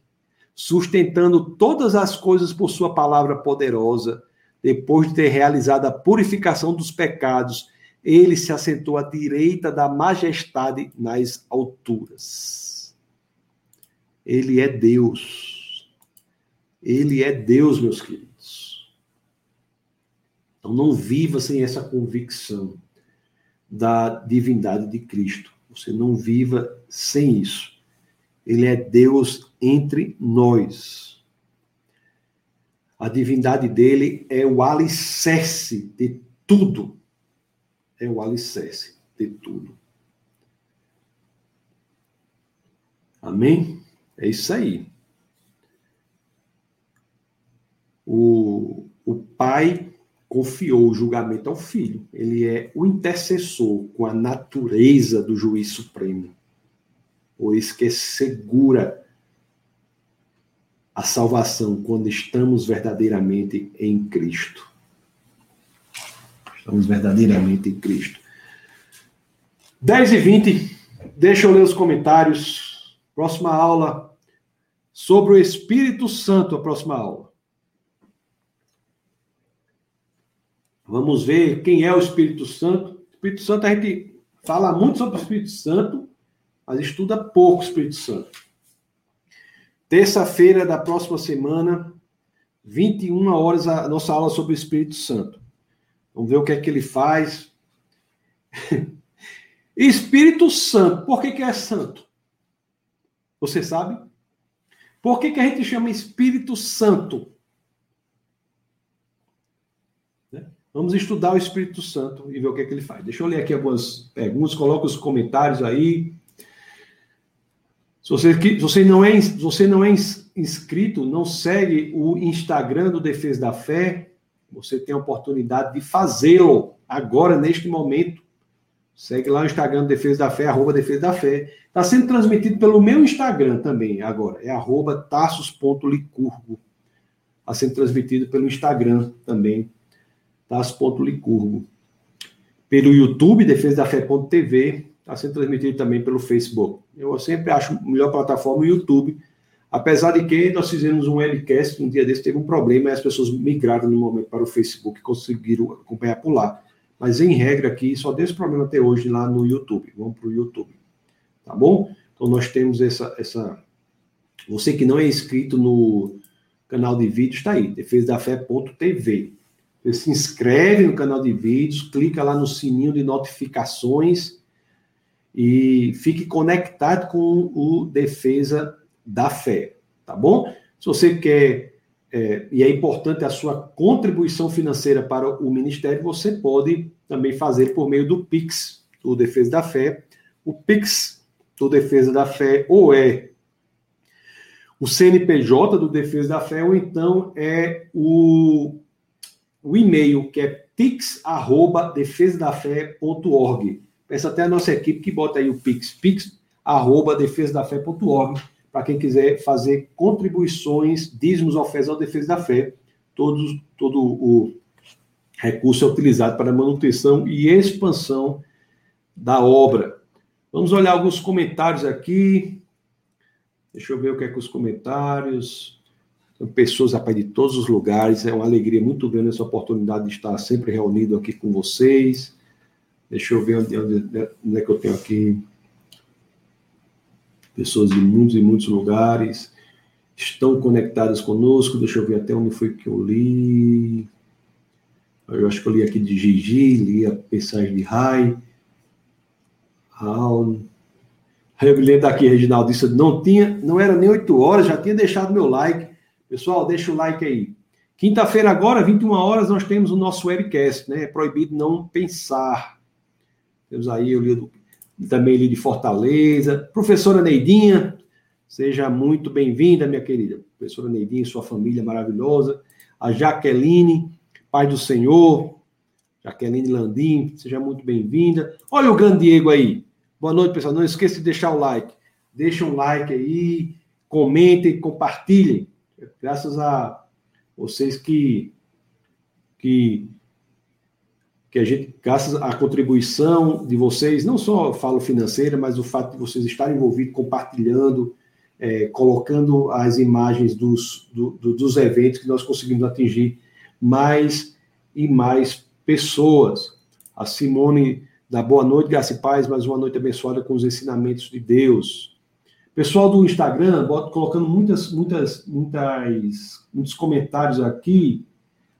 sustentando todas as coisas por sua palavra poderosa, depois de ter realizado a purificação dos pecados ele se assentou à direita da majestade nas alturas. Ele é Deus. Ele é Deus, meus queridos. Então não viva sem essa convicção da divindade de Cristo. Você não viva sem isso. Ele é Deus entre nós. A divindade dele é o alicerce de tudo é o alicerce de tudo. Amém? É isso aí. O, o pai confiou o julgamento ao filho. Ele é o intercessor com a natureza do juiz supremo. Pois que segura a salvação quando estamos verdadeiramente em Cristo. Estamos verdadeiramente em Cristo. 10 e 20, deixa eu ler os comentários. Próxima aula sobre o Espírito Santo, a próxima aula. Vamos ver quem é o Espírito Santo. Espírito Santo, a gente fala muito sobre o Espírito Santo, mas estuda pouco o Espírito Santo. Terça-feira da próxima semana, 21 horas, a nossa aula sobre o Espírito Santo. Vamos ver o que é que ele faz. Espírito Santo. Por que, que é santo? Você sabe? Por que, que a gente chama Espírito Santo? Né? Vamos estudar o Espírito Santo e ver o que é que ele faz. Deixa eu ler aqui algumas perguntas, coloca os comentários aí. Se você, se você, não é, se você não é inscrito, não segue o Instagram do Defesa da Fé, você tem a oportunidade de fazê-lo agora, neste momento. Segue lá o Instagram do Defesa da Fé, arroba Defesa da Fé. Está sendo transmitido pelo meu Instagram também, agora. É arroba tassos.licurgo. Está sendo transmitido pelo Instagram também, tassos.licurgo. Pelo YouTube, defesa da fé.tv está sendo transmitido também pelo Facebook. Eu sempre acho a melhor plataforma o YouTube, apesar de que nós fizemos um webcast, um dia desse teve um problema e as pessoas migraram no momento para o Facebook e conseguiram acompanhar por lá. Mas, em regra, aqui, só deu esse problema até hoje lá no YouTube. Vamos para o YouTube. Tá bom? Então, nós temos essa, essa. Você que não é inscrito no canal de vídeos, está aí, defesadafé.tv. Se inscreve no canal de vídeos, clica lá no sininho de notificações e fique conectado com o Defesa da Fé, tá bom? Se você quer é, e é importante a sua contribuição financeira para o ministério, você pode também fazer por meio do Pix, do Defesa da Fé. O Pix do Defesa da Fé ou é o CNPJ do Defesa da Fé, ou então é o, o e-mail, que é pix.defesadafé.org. Peço até a nossa equipe que bota aí o pix, pix.defesadafé.org para quem quiser fazer contribuições, dízimos, ofertas ao defesa da fé. Todos, todo o recurso é utilizado para manutenção e expansão da obra. Vamos olhar alguns comentários aqui. Deixa eu ver o que é que os comentários. Pessoas, rapaz, de todos os lugares. É uma alegria muito grande essa oportunidade de estar sempre reunido aqui com vocês. Deixa eu ver onde, onde, onde é que eu tenho aqui pessoas de muitos e muitos lugares estão conectadas conosco. Deixa eu ver até onde foi que eu li. Eu acho que eu li aqui de Gigi, li a mensagem de Rai. Raul. Eu me lembro aqui, Reginaldo, disse, não tinha, não era nem 8 horas, já tinha deixado meu like. Pessoal, deixa o like aí. Quinta-feira agora, 21 horas, nós temos o nosso webcast, né? É proibido não pensar. Temos aí, eu li também ali de Fortaleza. Professora Neidinha, seja muito bem-vinda, minha querida. Professora Neidinha e sua família maravilhosa. A Jaqueline, Pai do Senhor. Jaqueline Landim, seja muito bem-vinda. Olha o grande Diego aí. Boa noite, pessoal. Não esqueça de deixar o like. Deixa um like aí, comentem, compartilhem. Graças a vocês que, que que a gente, graças à contribuição de vocês, não só falo financeira, mas o fato de vocês estarem envolvidos, compartilhando, é, colocando as imagens dos, do, do, dos eventos que nós conseguimos atingir mais e mais pessoas. A Simone da Boa Noite, Graça e Paz, mais uma noite abençoada com os ensinamentos de Deus. Pessoal do Instagram, colocando muitas, muitas, muitas, muitos comentários aqui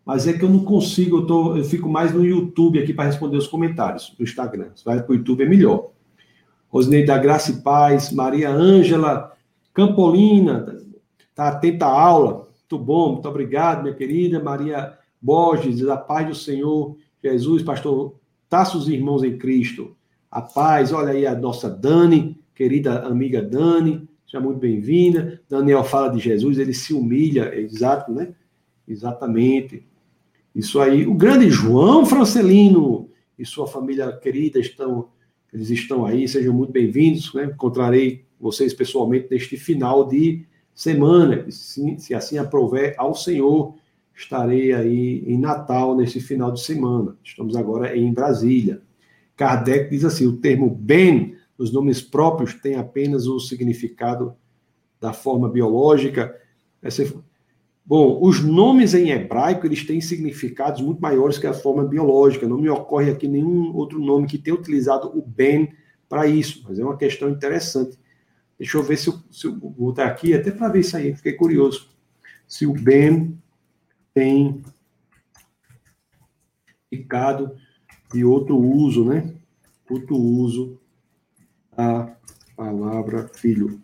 mas é que eu não consigo, eu, tô, eu fico mais no YouTube aqui para responder os comentários do Instagram. Se vai para o YouTube é melhor. Rosinei da Graça e Paz, Maria Ângela Campolina, está atenta à aula. Muito bom, muito obrigado, minha querida. Maria Borges, da paz do Senhor Jesus, pastor Taços Irmãos em Cristo. A paz, olha aí a nossa Dani, querida amiga Dani, seja muito bem-vinda. Daniel fala de Jesus, ele se humilha, é exato, né? Exatamente. Isso aí. O grande João Francelino e sua família querida estão, eles estão aí, sejam muito bem-vindos. Né? Encontrarei vocês pessoalmente neste final de semana. Se, se assim aprover ao Senhor, estarei aí em Natal nesse final de semana. Estamos agora em Brasília. Kardec diz assim: o termo bem, os nomes próprios, tem apenas o significado da forma biológica. Essa Bom, os nomes em hebraico eles têm significados muito maiores que a forma biológica. Não me ocorre aqui nenhum outro nome que tenha utilizado o ben para isso, mas é uma questão interessante. Deixa eu ver se eu, se eu botar aqui, até para ver isso aí, fiquei curioso. Se o ben tem significado de outro uso, né? Outro uso da palavra filho.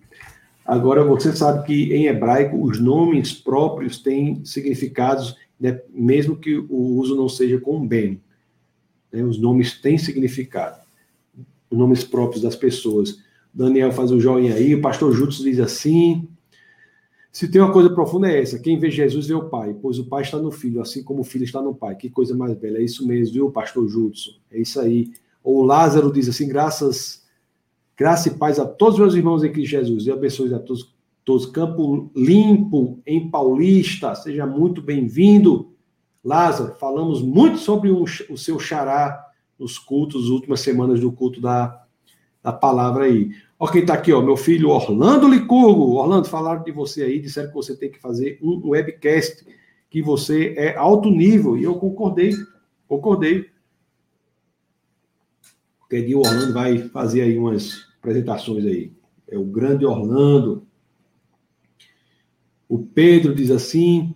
Agora, você sabe que em hebraico os nomes próprios têm significados, né, mesmo que o uso não seja com bem. Né, os nomes têm significado. Os nomes próprios das pessoas. Daniel faz o joinha aí, o pastor Jutsu diz assim. Se tem uma coisa profunda é essa: quem vê Jesus vê o Pai, pois o Pai está no Filho, assim como o Filho está no Pai. Que coisa mais bela. É isso mesmo, viu, pastor Jutsu? É isso aí. Ou Lázaro diz assim: graças Graça e paz a todos os meus irmãos em Cristo Jesus. E abençoe a todos, todos. Campo Limpo, em Paulista. Seja muito bem-vindo. Lázaro, falamos muito sobre um, o seu xará nos cultos, as últimas semanas do culto da, da palavra aí. Ó, quem está aqui, ó, meu filho Orlando Licurgo. Orlando, falaram de você aí, disseram que você tem que fazer um webcast, que você é alto nível, e eu concordei, concordei. Porque o Orlando vai fazer aí umas apresentações aí. É o grande Orlando. O Pedro diz assim: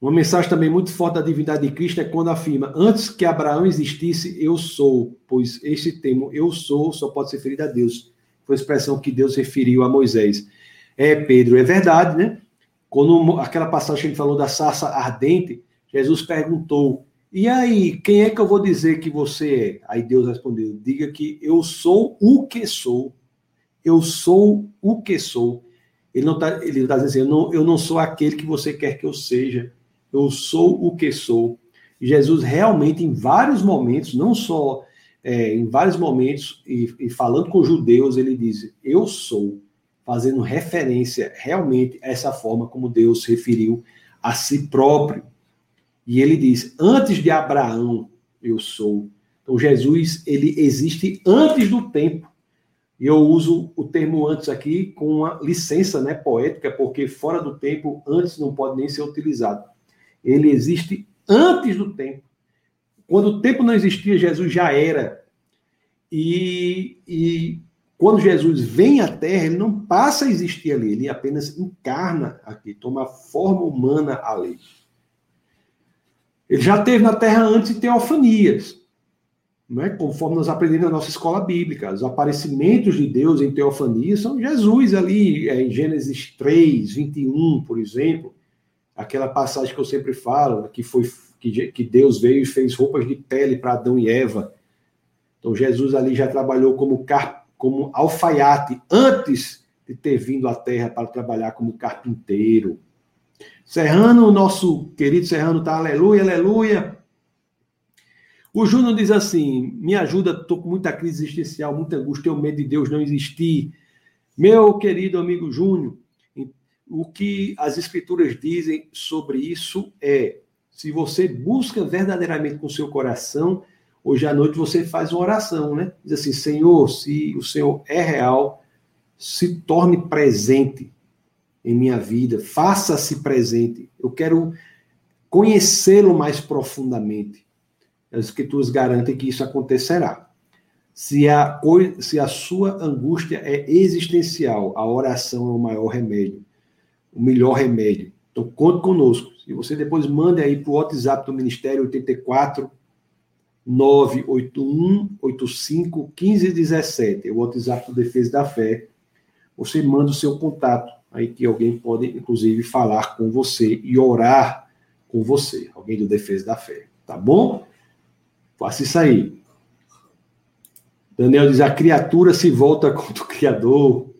uma mensagem também muito forte da divindade de Cristo é quando afirma: Antes que Abraão existisse, eu sou, pois este termo eu sou só pode ser referido a Deus. Foi a expressão que Deus referiu a Moisés. É, Pedro, é verdade, né? Quando aquela passagem que gente falou da sarça ardente, Jesus perguntou: E aí, quem é que eu vou dizer que você é? Aí Deus respondeu: Diga que eu sou o que sou. Eu sou o que sou. Ele não está tá dizendo assim, eu não, eu não sou aquele que você quer que eu seja eu sou o que sou. Jesus realmente, em vários momentos, não só é, em vários momentos, e, e, falando com judeus, ele diz: Eu sou, fazendo referência realmente a essa forma como Deus referiu a si próprio. E ele diz: Antes de Abraão, eu sou. Então, Jesus, ele existe antes do tempo. E eu uso o termo antes aqui com uma licença né, poética, porque fora do tempo, antes não pode nem ser utilizado. Ele existe antes do tempo. Quando o tempo não existia, Jesus já era. E, e quando Jesus vem à Terra, ele não passa a existir ali, ele apenas encarna aqui, toma forma humana ali. Ele já teve na Terra antes teofanias, não é? conforme nós aprendemos na nossa escola bíblica. Os aparecimentos de Deus em teofanias são Jesus ali, é, em Gênesis 3, 21, por exemplo aquela passagem que eu sempre falo, que foi que, que Deus veio e fez roupas de pele para Adão e Eva. Então Jesus ali já trabalhou como, car, como alfaiate antes de ter vindo à terra para trabalhar como carpinteiro. Serrano, nosso querido Serrano, tá aleluia, aleluia. O Júnior diz assim: me ajuda, estou com muita crise existencial, muita angústia, tenho medo de Deus não existir. Meu querido amigo Júnior, o que as escrituras dizem sobre isso é: se você busca verdadeiramente com seu coração, hoje à noite você faz uma oração, né? Diz assim: Senhor, se o Senhor é real, se torne presente em minha vida, faça-se presente. Eu quero conhecê-lo mais profundamente. As escrituras garantem que isso acontecerá. Se a, se a sua angústia é existencial, a oração é o maior remédio o melhor remédio. Então, conte conosco. E você depois mande aí para o WhatsApp do Ministério 84 981 85 1517, o WhatsApp do Defesa da Fé. Você manda o seu contato, aí que alguém pode, inclusive, falar com você e orar com você, alguém do Defesa da Fé. Tá bom? Faça isso aí. Daniel diz: a criatura se volta contra o Criador.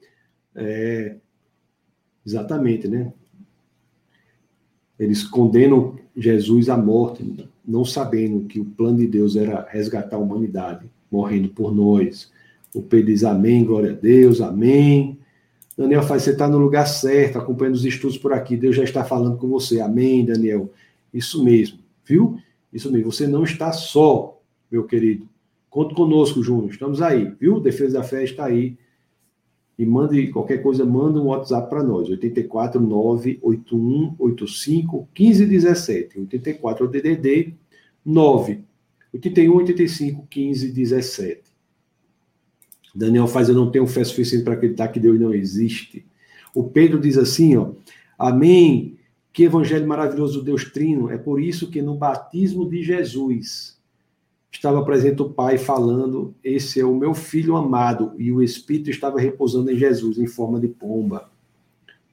É, Exatamente, né? Eles condenam Jesus à morte, não sabendo que o plano de Deus era resgatar a humanidade, morrendo por nós. O Pedro diz amém, glória a Deus, amém. Daniel faz, você está no lugar certo, acompanhando os estudos por aqui, Deus já está falando com você. Amém, Daniel. Isso mesmo, viu? Isso mesmo, você não está só, meu querido. Conte conosco, Júnior, estamos aí, viu? Defesa da Fé está aí e mande qualquer coisa, manda um WhatsApp para nós, 84 981 85 1517. 84 é o DDD 9 81 85 15 17. Daniel faz, eu não tenho fé suficiente para acreditar que Deus não existe. O Pedro diz assim, ó, amém, que evangelho maravilhoso do Deus Trino, é por isso que no batismo de Jesus, estava presente o Pai falando: Esse é o meu filho amado, e o Espírito estava repousando em Jesus em forma de pomba.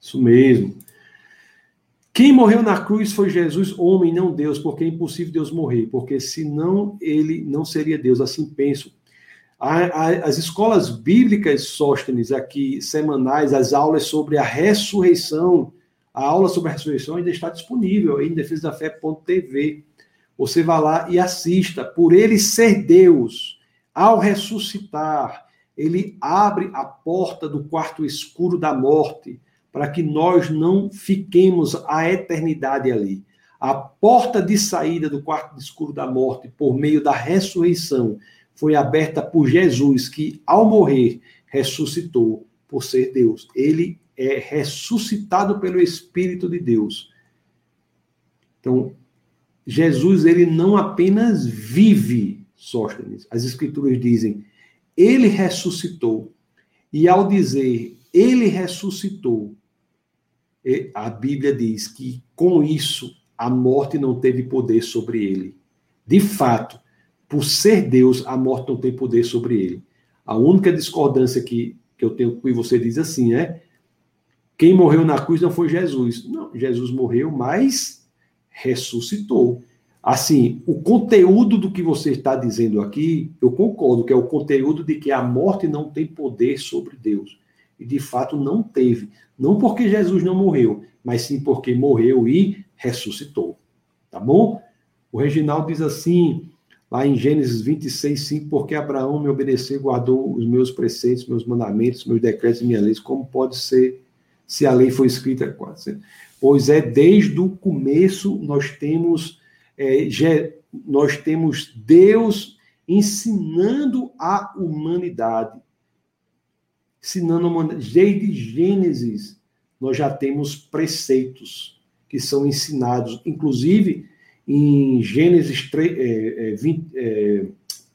Isso mesmo. Quem morreu na cruz foi Jesus, homem, não Deus, porque é impossível Deus morrer, porque senão ele não seria Deus, assim penso. As escolas bíblicas Sóstenes, aqui, semanais, as aulas sobre a ressurreição, a aula sobre a ressurreição ainda está disponível em defesadafé.tv. Você vá lá e assista. Por ele ser Deus, ao ressuscitar, ele abre a porta do quarto escuro da morte para que nós não fiquemos a eternidade ali. A porta de saída do quarto escuro da morte, por meio da ressurreição, foi aberta por Jesus, que ao morrer ressuscitou por ser Deus. Ele é ressuscitado pelo Espírito de Deus. Então, Jesus ele não apenas vive, Sóstenes. As escrituras dizem, ele ressuscitou. E ao dizer ele ressuscitou, a Bíblia diz que com isso a morte não teve poder sobre ele. De fato, por ser Deus, a morte não tem poder sobre ele. A única discordância que, que eu tenho com você diz assim, é quem morreu na cruz não foi Jesus. Não, Jesus morreu, mas ressuscitou. Assim, o conteúdo do que você está dizendo aqui, eu concordo que é o conteúdo de que a morte não tem poder sobre Deus. E de fato não teve. Não porque Jesus não morreu, mas sim porque morreu e ressuscitou. Tá bom? O Reginaldo diz assim, lá em Gênesis 26, 5, porque Abraão me obedeceu e guardou os meus preceitos, meus mandamentos, meus decretos e minhas leis, como pode ser se a lei foi escrita? Pois é, desde o começo nós temos, é, nós temos Deus ensinando a humanidade. Ensinando a humanidade. Desde Gênesis, nós já temos preceitos que são ensinados, inclusive em Gênesis 3, é, 20, é,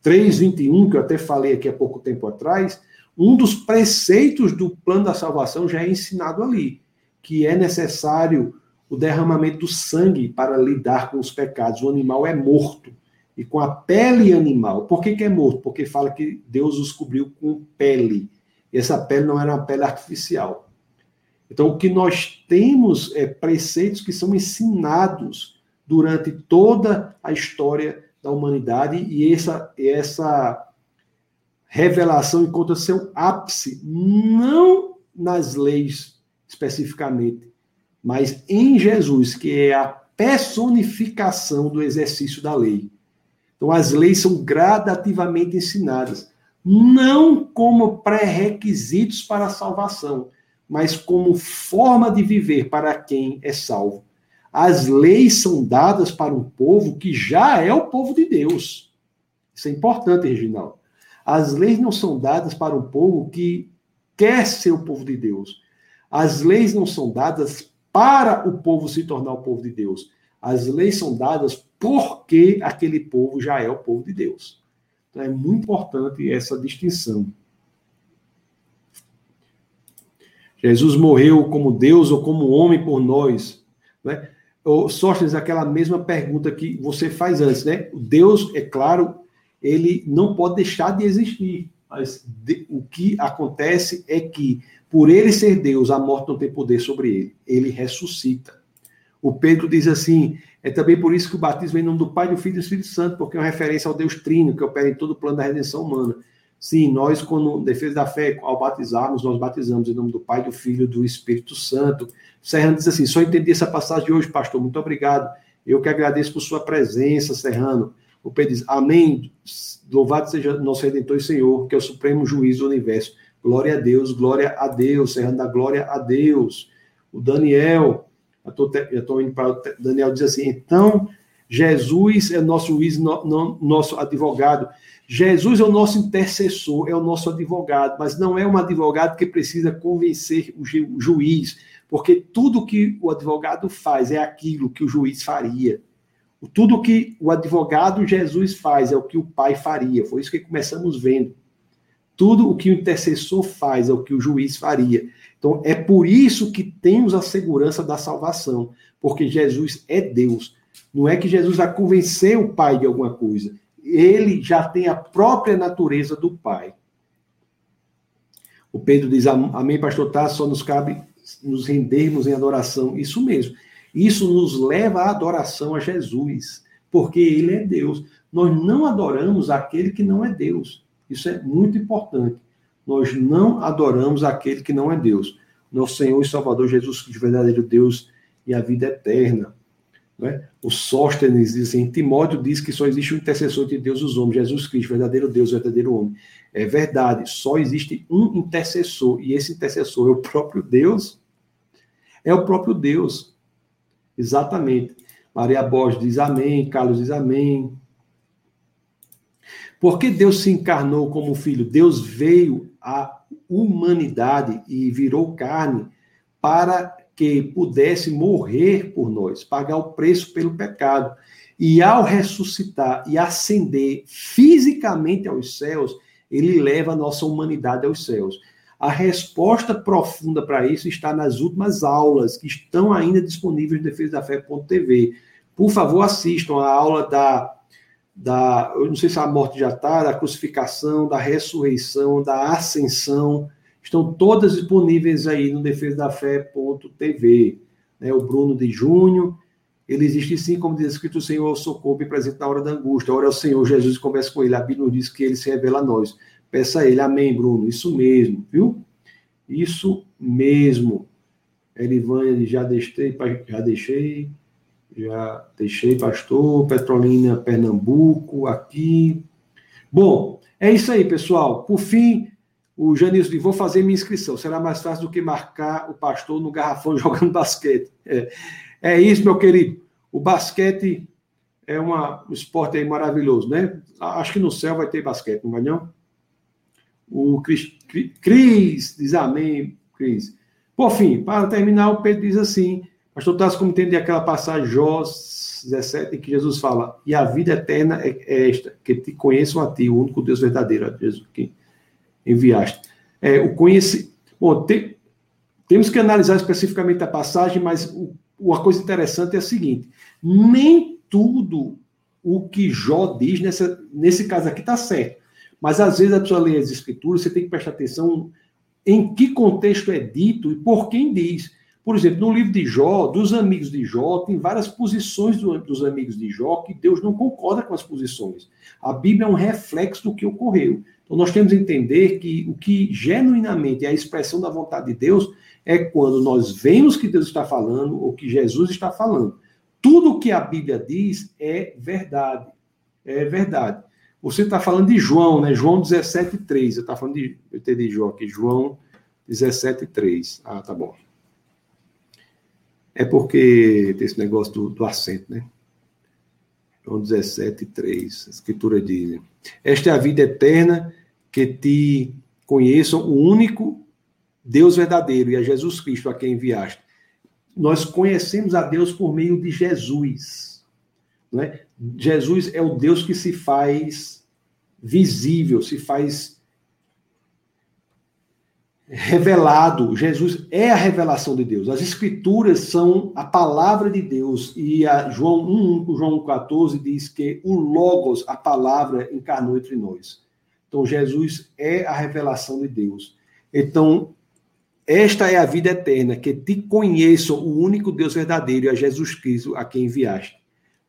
3, 21, que eu até falei aqui há pouco tempo atrás, um dos preceitos do plano da salvação já é ensinado ali, que é necessário o derramamento do sangue para lidar com os pecados. O animal é morto. E com a pele animal. Por que, que é morto? Porque fala que Deus os cobriu com pele. E essa pele não era uma pele artificial. Então, o que nós temos é preceitos que são ensinados durante toda a história da humanidade, e essa, essa revelação encontra seu ápice não nas leis especificamente, mas em Jesus, que é a personificação do exercício da lei. Então, as leis são gradativamente ensinadas, não como pré-requisitos para a salvação, mas como forma de viver para quem é salvo. As leis são dadas para um povo que já é o povo de Deus. Isso é importante, Reginaldo. As leis não são dadas para um povo que quer ser o povo de Deus. As leis não são dadas para o povo se tornar o povo de Deus. As leis são dadas porque aquele povo já é o povo de Deus. Então é muito importante essa distinção. Jesus morreu como Deus ou como homem por nós. Né? Sóstenes, aquela mesma pergunta que você faz antes, né? Deus, é claro, ele não pode deixar de existir. Mas de, o que acontece é que, por ele ser Deus, a morte não tem poder sobre ele. Ele ressuscita. O Pedro diz assim: é também por isso que o batismo vem em nome do Pai, do Filho e do Espírito Santo, porque é uma referência ao Deus Trino, que opera em todo o plano da redenção humana. Sim, nós, quando defesa da fé, ao batizarmos, nós batizamos em nome do Pai, do Filho do Espírito Santo. Serrano diz assim: só entendi essa passagem de hoje, pastor. Muito obrigado. Eu que agradeço por sua presença, Serrano. O Pedro diz: Amém. Louvado seja nosso Redentor e Senhor, que é o supremo juiz do universo. Glória a Deus, glória a Deus. Serrano da glória a Deus. O Daniel, eu estou indo para Daniel, diz assim: então, Jesus é nosso juiz, no, no, nosso advogado. Jesus é o nosso intercessor, é o nosso advogado, mas não é um advogado que precisa convencer o, ju, o juiz, porque tudo que o advogado faz é aquilo que o juiz faria. Tudo que o advogado Jesus faz é o que o pai faria. Foi isso que começamos vendo. Tudo o que o intercessor faz é o que o juiz faria. Então, é por isso que temos a segurança da salvação, porque Jesus é Deus. Não é que Jesus vai convencer o pai de alguma coisa ele já tem a própria natureza do Pai. O Pedro diz, amém, pastor Tá, só nos cabe nos rendermos em adoração. Isso mesmo. Isso nos leva à adoração a Jesus, porque ele é Deus. Nós não adoramos aquele que não é Deus. Isso é muito importante. Nós não adoramos aquele que não é Deus. Nosso Senhor e Salvador Jesus Cristo, verdadeiro Deus e a vida eterna. Né? O Sóstenes diz assim: Timóteo diz que só existe um intercessor de Deus e os homens, Jesus Cristo, verdadeiro Deus, verdadeiro homem. É verdade, só existe um intercessor, e esse intercessor é o próprio Deus. É o próprio Deus. Exatamente. Maria Borges diz amém, Carlos diz amém. Porque Deus se encarnou como filho? Deus veio à humanidade e virou carne para que pudesse morrer por nós, pagar o preço pelo pecado. E ao ressuscitar e ascender fisicamente aos céus, ele leva a nossa humanidade aos céus. A resposta profunda para isso está nas últimas aulas, que estão ainda disponíveis no defesa da fé.tv. Por favor, assistam a aula da, da. Eu não sei se a morte já está, da crucificação, da ressurreição, da ascensão. Estão todas disponíveis aí no defesa da fé.tv. Né? O Bruno de Junho. Ele existe sim, como diz escrito, o Senhor socorro presente na hora da angústia. Ora é o Senhor Jesus e conversa com ele. A Bíblia diz que ele se revela a nós. Peça a ele, amém, Bruno. Isso mesmo, viu? Isso mesmo. Elivânia, já deixei, já deixei, já deixei, pastor. Petrolina, Pernambuco, aqui. Bom, é isso aí, pessoal. Por fim, o Janilson disse: vou fazer minha inscrição. Será mais fácil do que marcar o pastor no garrafão jogando basquete. É, é isso, meu querido. O basquete é uma, um esporte maravilhoso, né? Acho que no céu vai ter basquete, não vai não? O Cris, Cris diz amém, Cris. Por fim, para terminar, o Pedro diz assim: Pastor Tassi, como entender aquela passagem Jó 17, em que Jesus fala: E a vida eterna é, é esta, que te conheçam a ti, o único Deus verdadeiro, Jesus, que enviaste. É, o conhece... Bom, te... temos que analisar especificamente a passagem, mas o... uma coisa interessante é a seguinte: nem tudo o que Jó diz nessa... nesse caso aqui está certo. Mas às vezes a pessoa lê as escrituras, você tem que prestar atenção em que contexto é dito e por quem diz. Por exemplo, no livro de Jó, dos amigos de Jó, tem várias posições do, dos amigos de Jó que Deus não concorda com as posições. A Bíblia é um reflexo do que ocorreu. Então nós temos que entender que o que genuinamente é a expressão da vontade de Deus é quando nós vemos que Deus está falando ou que Jesus está falando. Tudo o que a Bíblia diz é verdade. É verdade. Você está falando de João, né? João 17,3. Você está falando de. Eu entendi, João aqui. João 17,3. Ah, tá bom. É porque tem esse negócio do, do acento, né? João 17,3. A Escritura diz: Esta é a vida eterna, que te conheçam o único Deus verdadeiro e a Jesus Cristo a quem enviaste. Nós conhecemos a Deus por meio de Jesus. Não é? Jesus é o Deus que se faz visível, se faz revelado. Jesus é a revelação de Deus. As escrituras são a palavra de Deus. E João 1, João 14 diz que o Logos, a palavra, encarnou entre nós. Então Jesus é a revelação de Deus. Então, esta é a vida eterna, que te conheçam o único Deus verdadeiro e a Jesus Cristo a quem enviaste.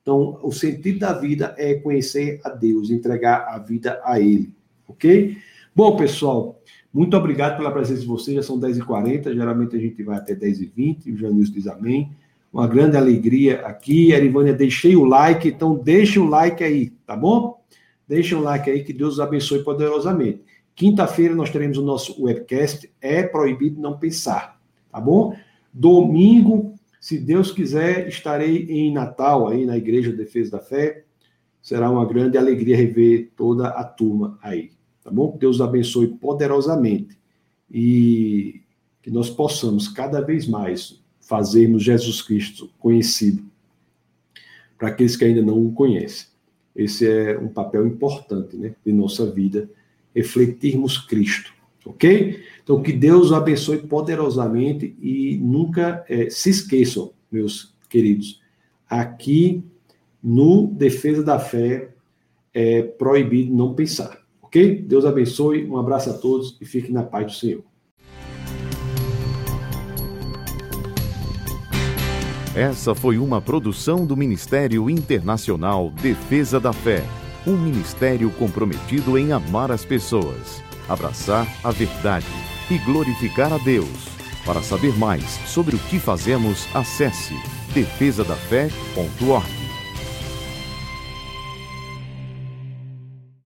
Então, o sentido da vida é conhecer a Deus, entregar a vida a Ele. Ok? Bom, pessoal, muito obrigado pela presença de vocês. Já são 10h40, geralmente a gente vai até 10h20. O Janilson diz amém. Uma grande alegria aqui. Erivânia, deixei o like, então deixe um like aí, tá bom? Deixe um like aí, que Deus os abençoe poderosamente. Quinta-feira nós teremos o nosso webcast É Proibido Não Pensar, tá bom? Domingo se Deus quiser, estarei em Natal, aí na Igreja Defesa da Fé. Será uma grande alegria rever toda a turma aí. Tá bom? Que Deus abençoe poderosamente e que nós possamos cada vez mais fazermos Jesus Cristo conhecido para aqueles que ainda não o conhecem. Esse é um papel importante né, de nossa vida, refletirmos Cristo, ok? Então, que Deus abençoe poderosamente e nunca é, se esqueçam, meus queridos, aqui no Defesa da Fé é proibido não pensar, ok? Deus abençoe, um abraço a todos e fiquem na paz do Senhor. Essa foi uma produção do Ministério Internacional Defesa da Fé, um ministério comprometido em amar as pessoas, abraçar a verdade e glorificar a Deus. Para saber mais sobre o que fazemos, acesse defesadafé.org.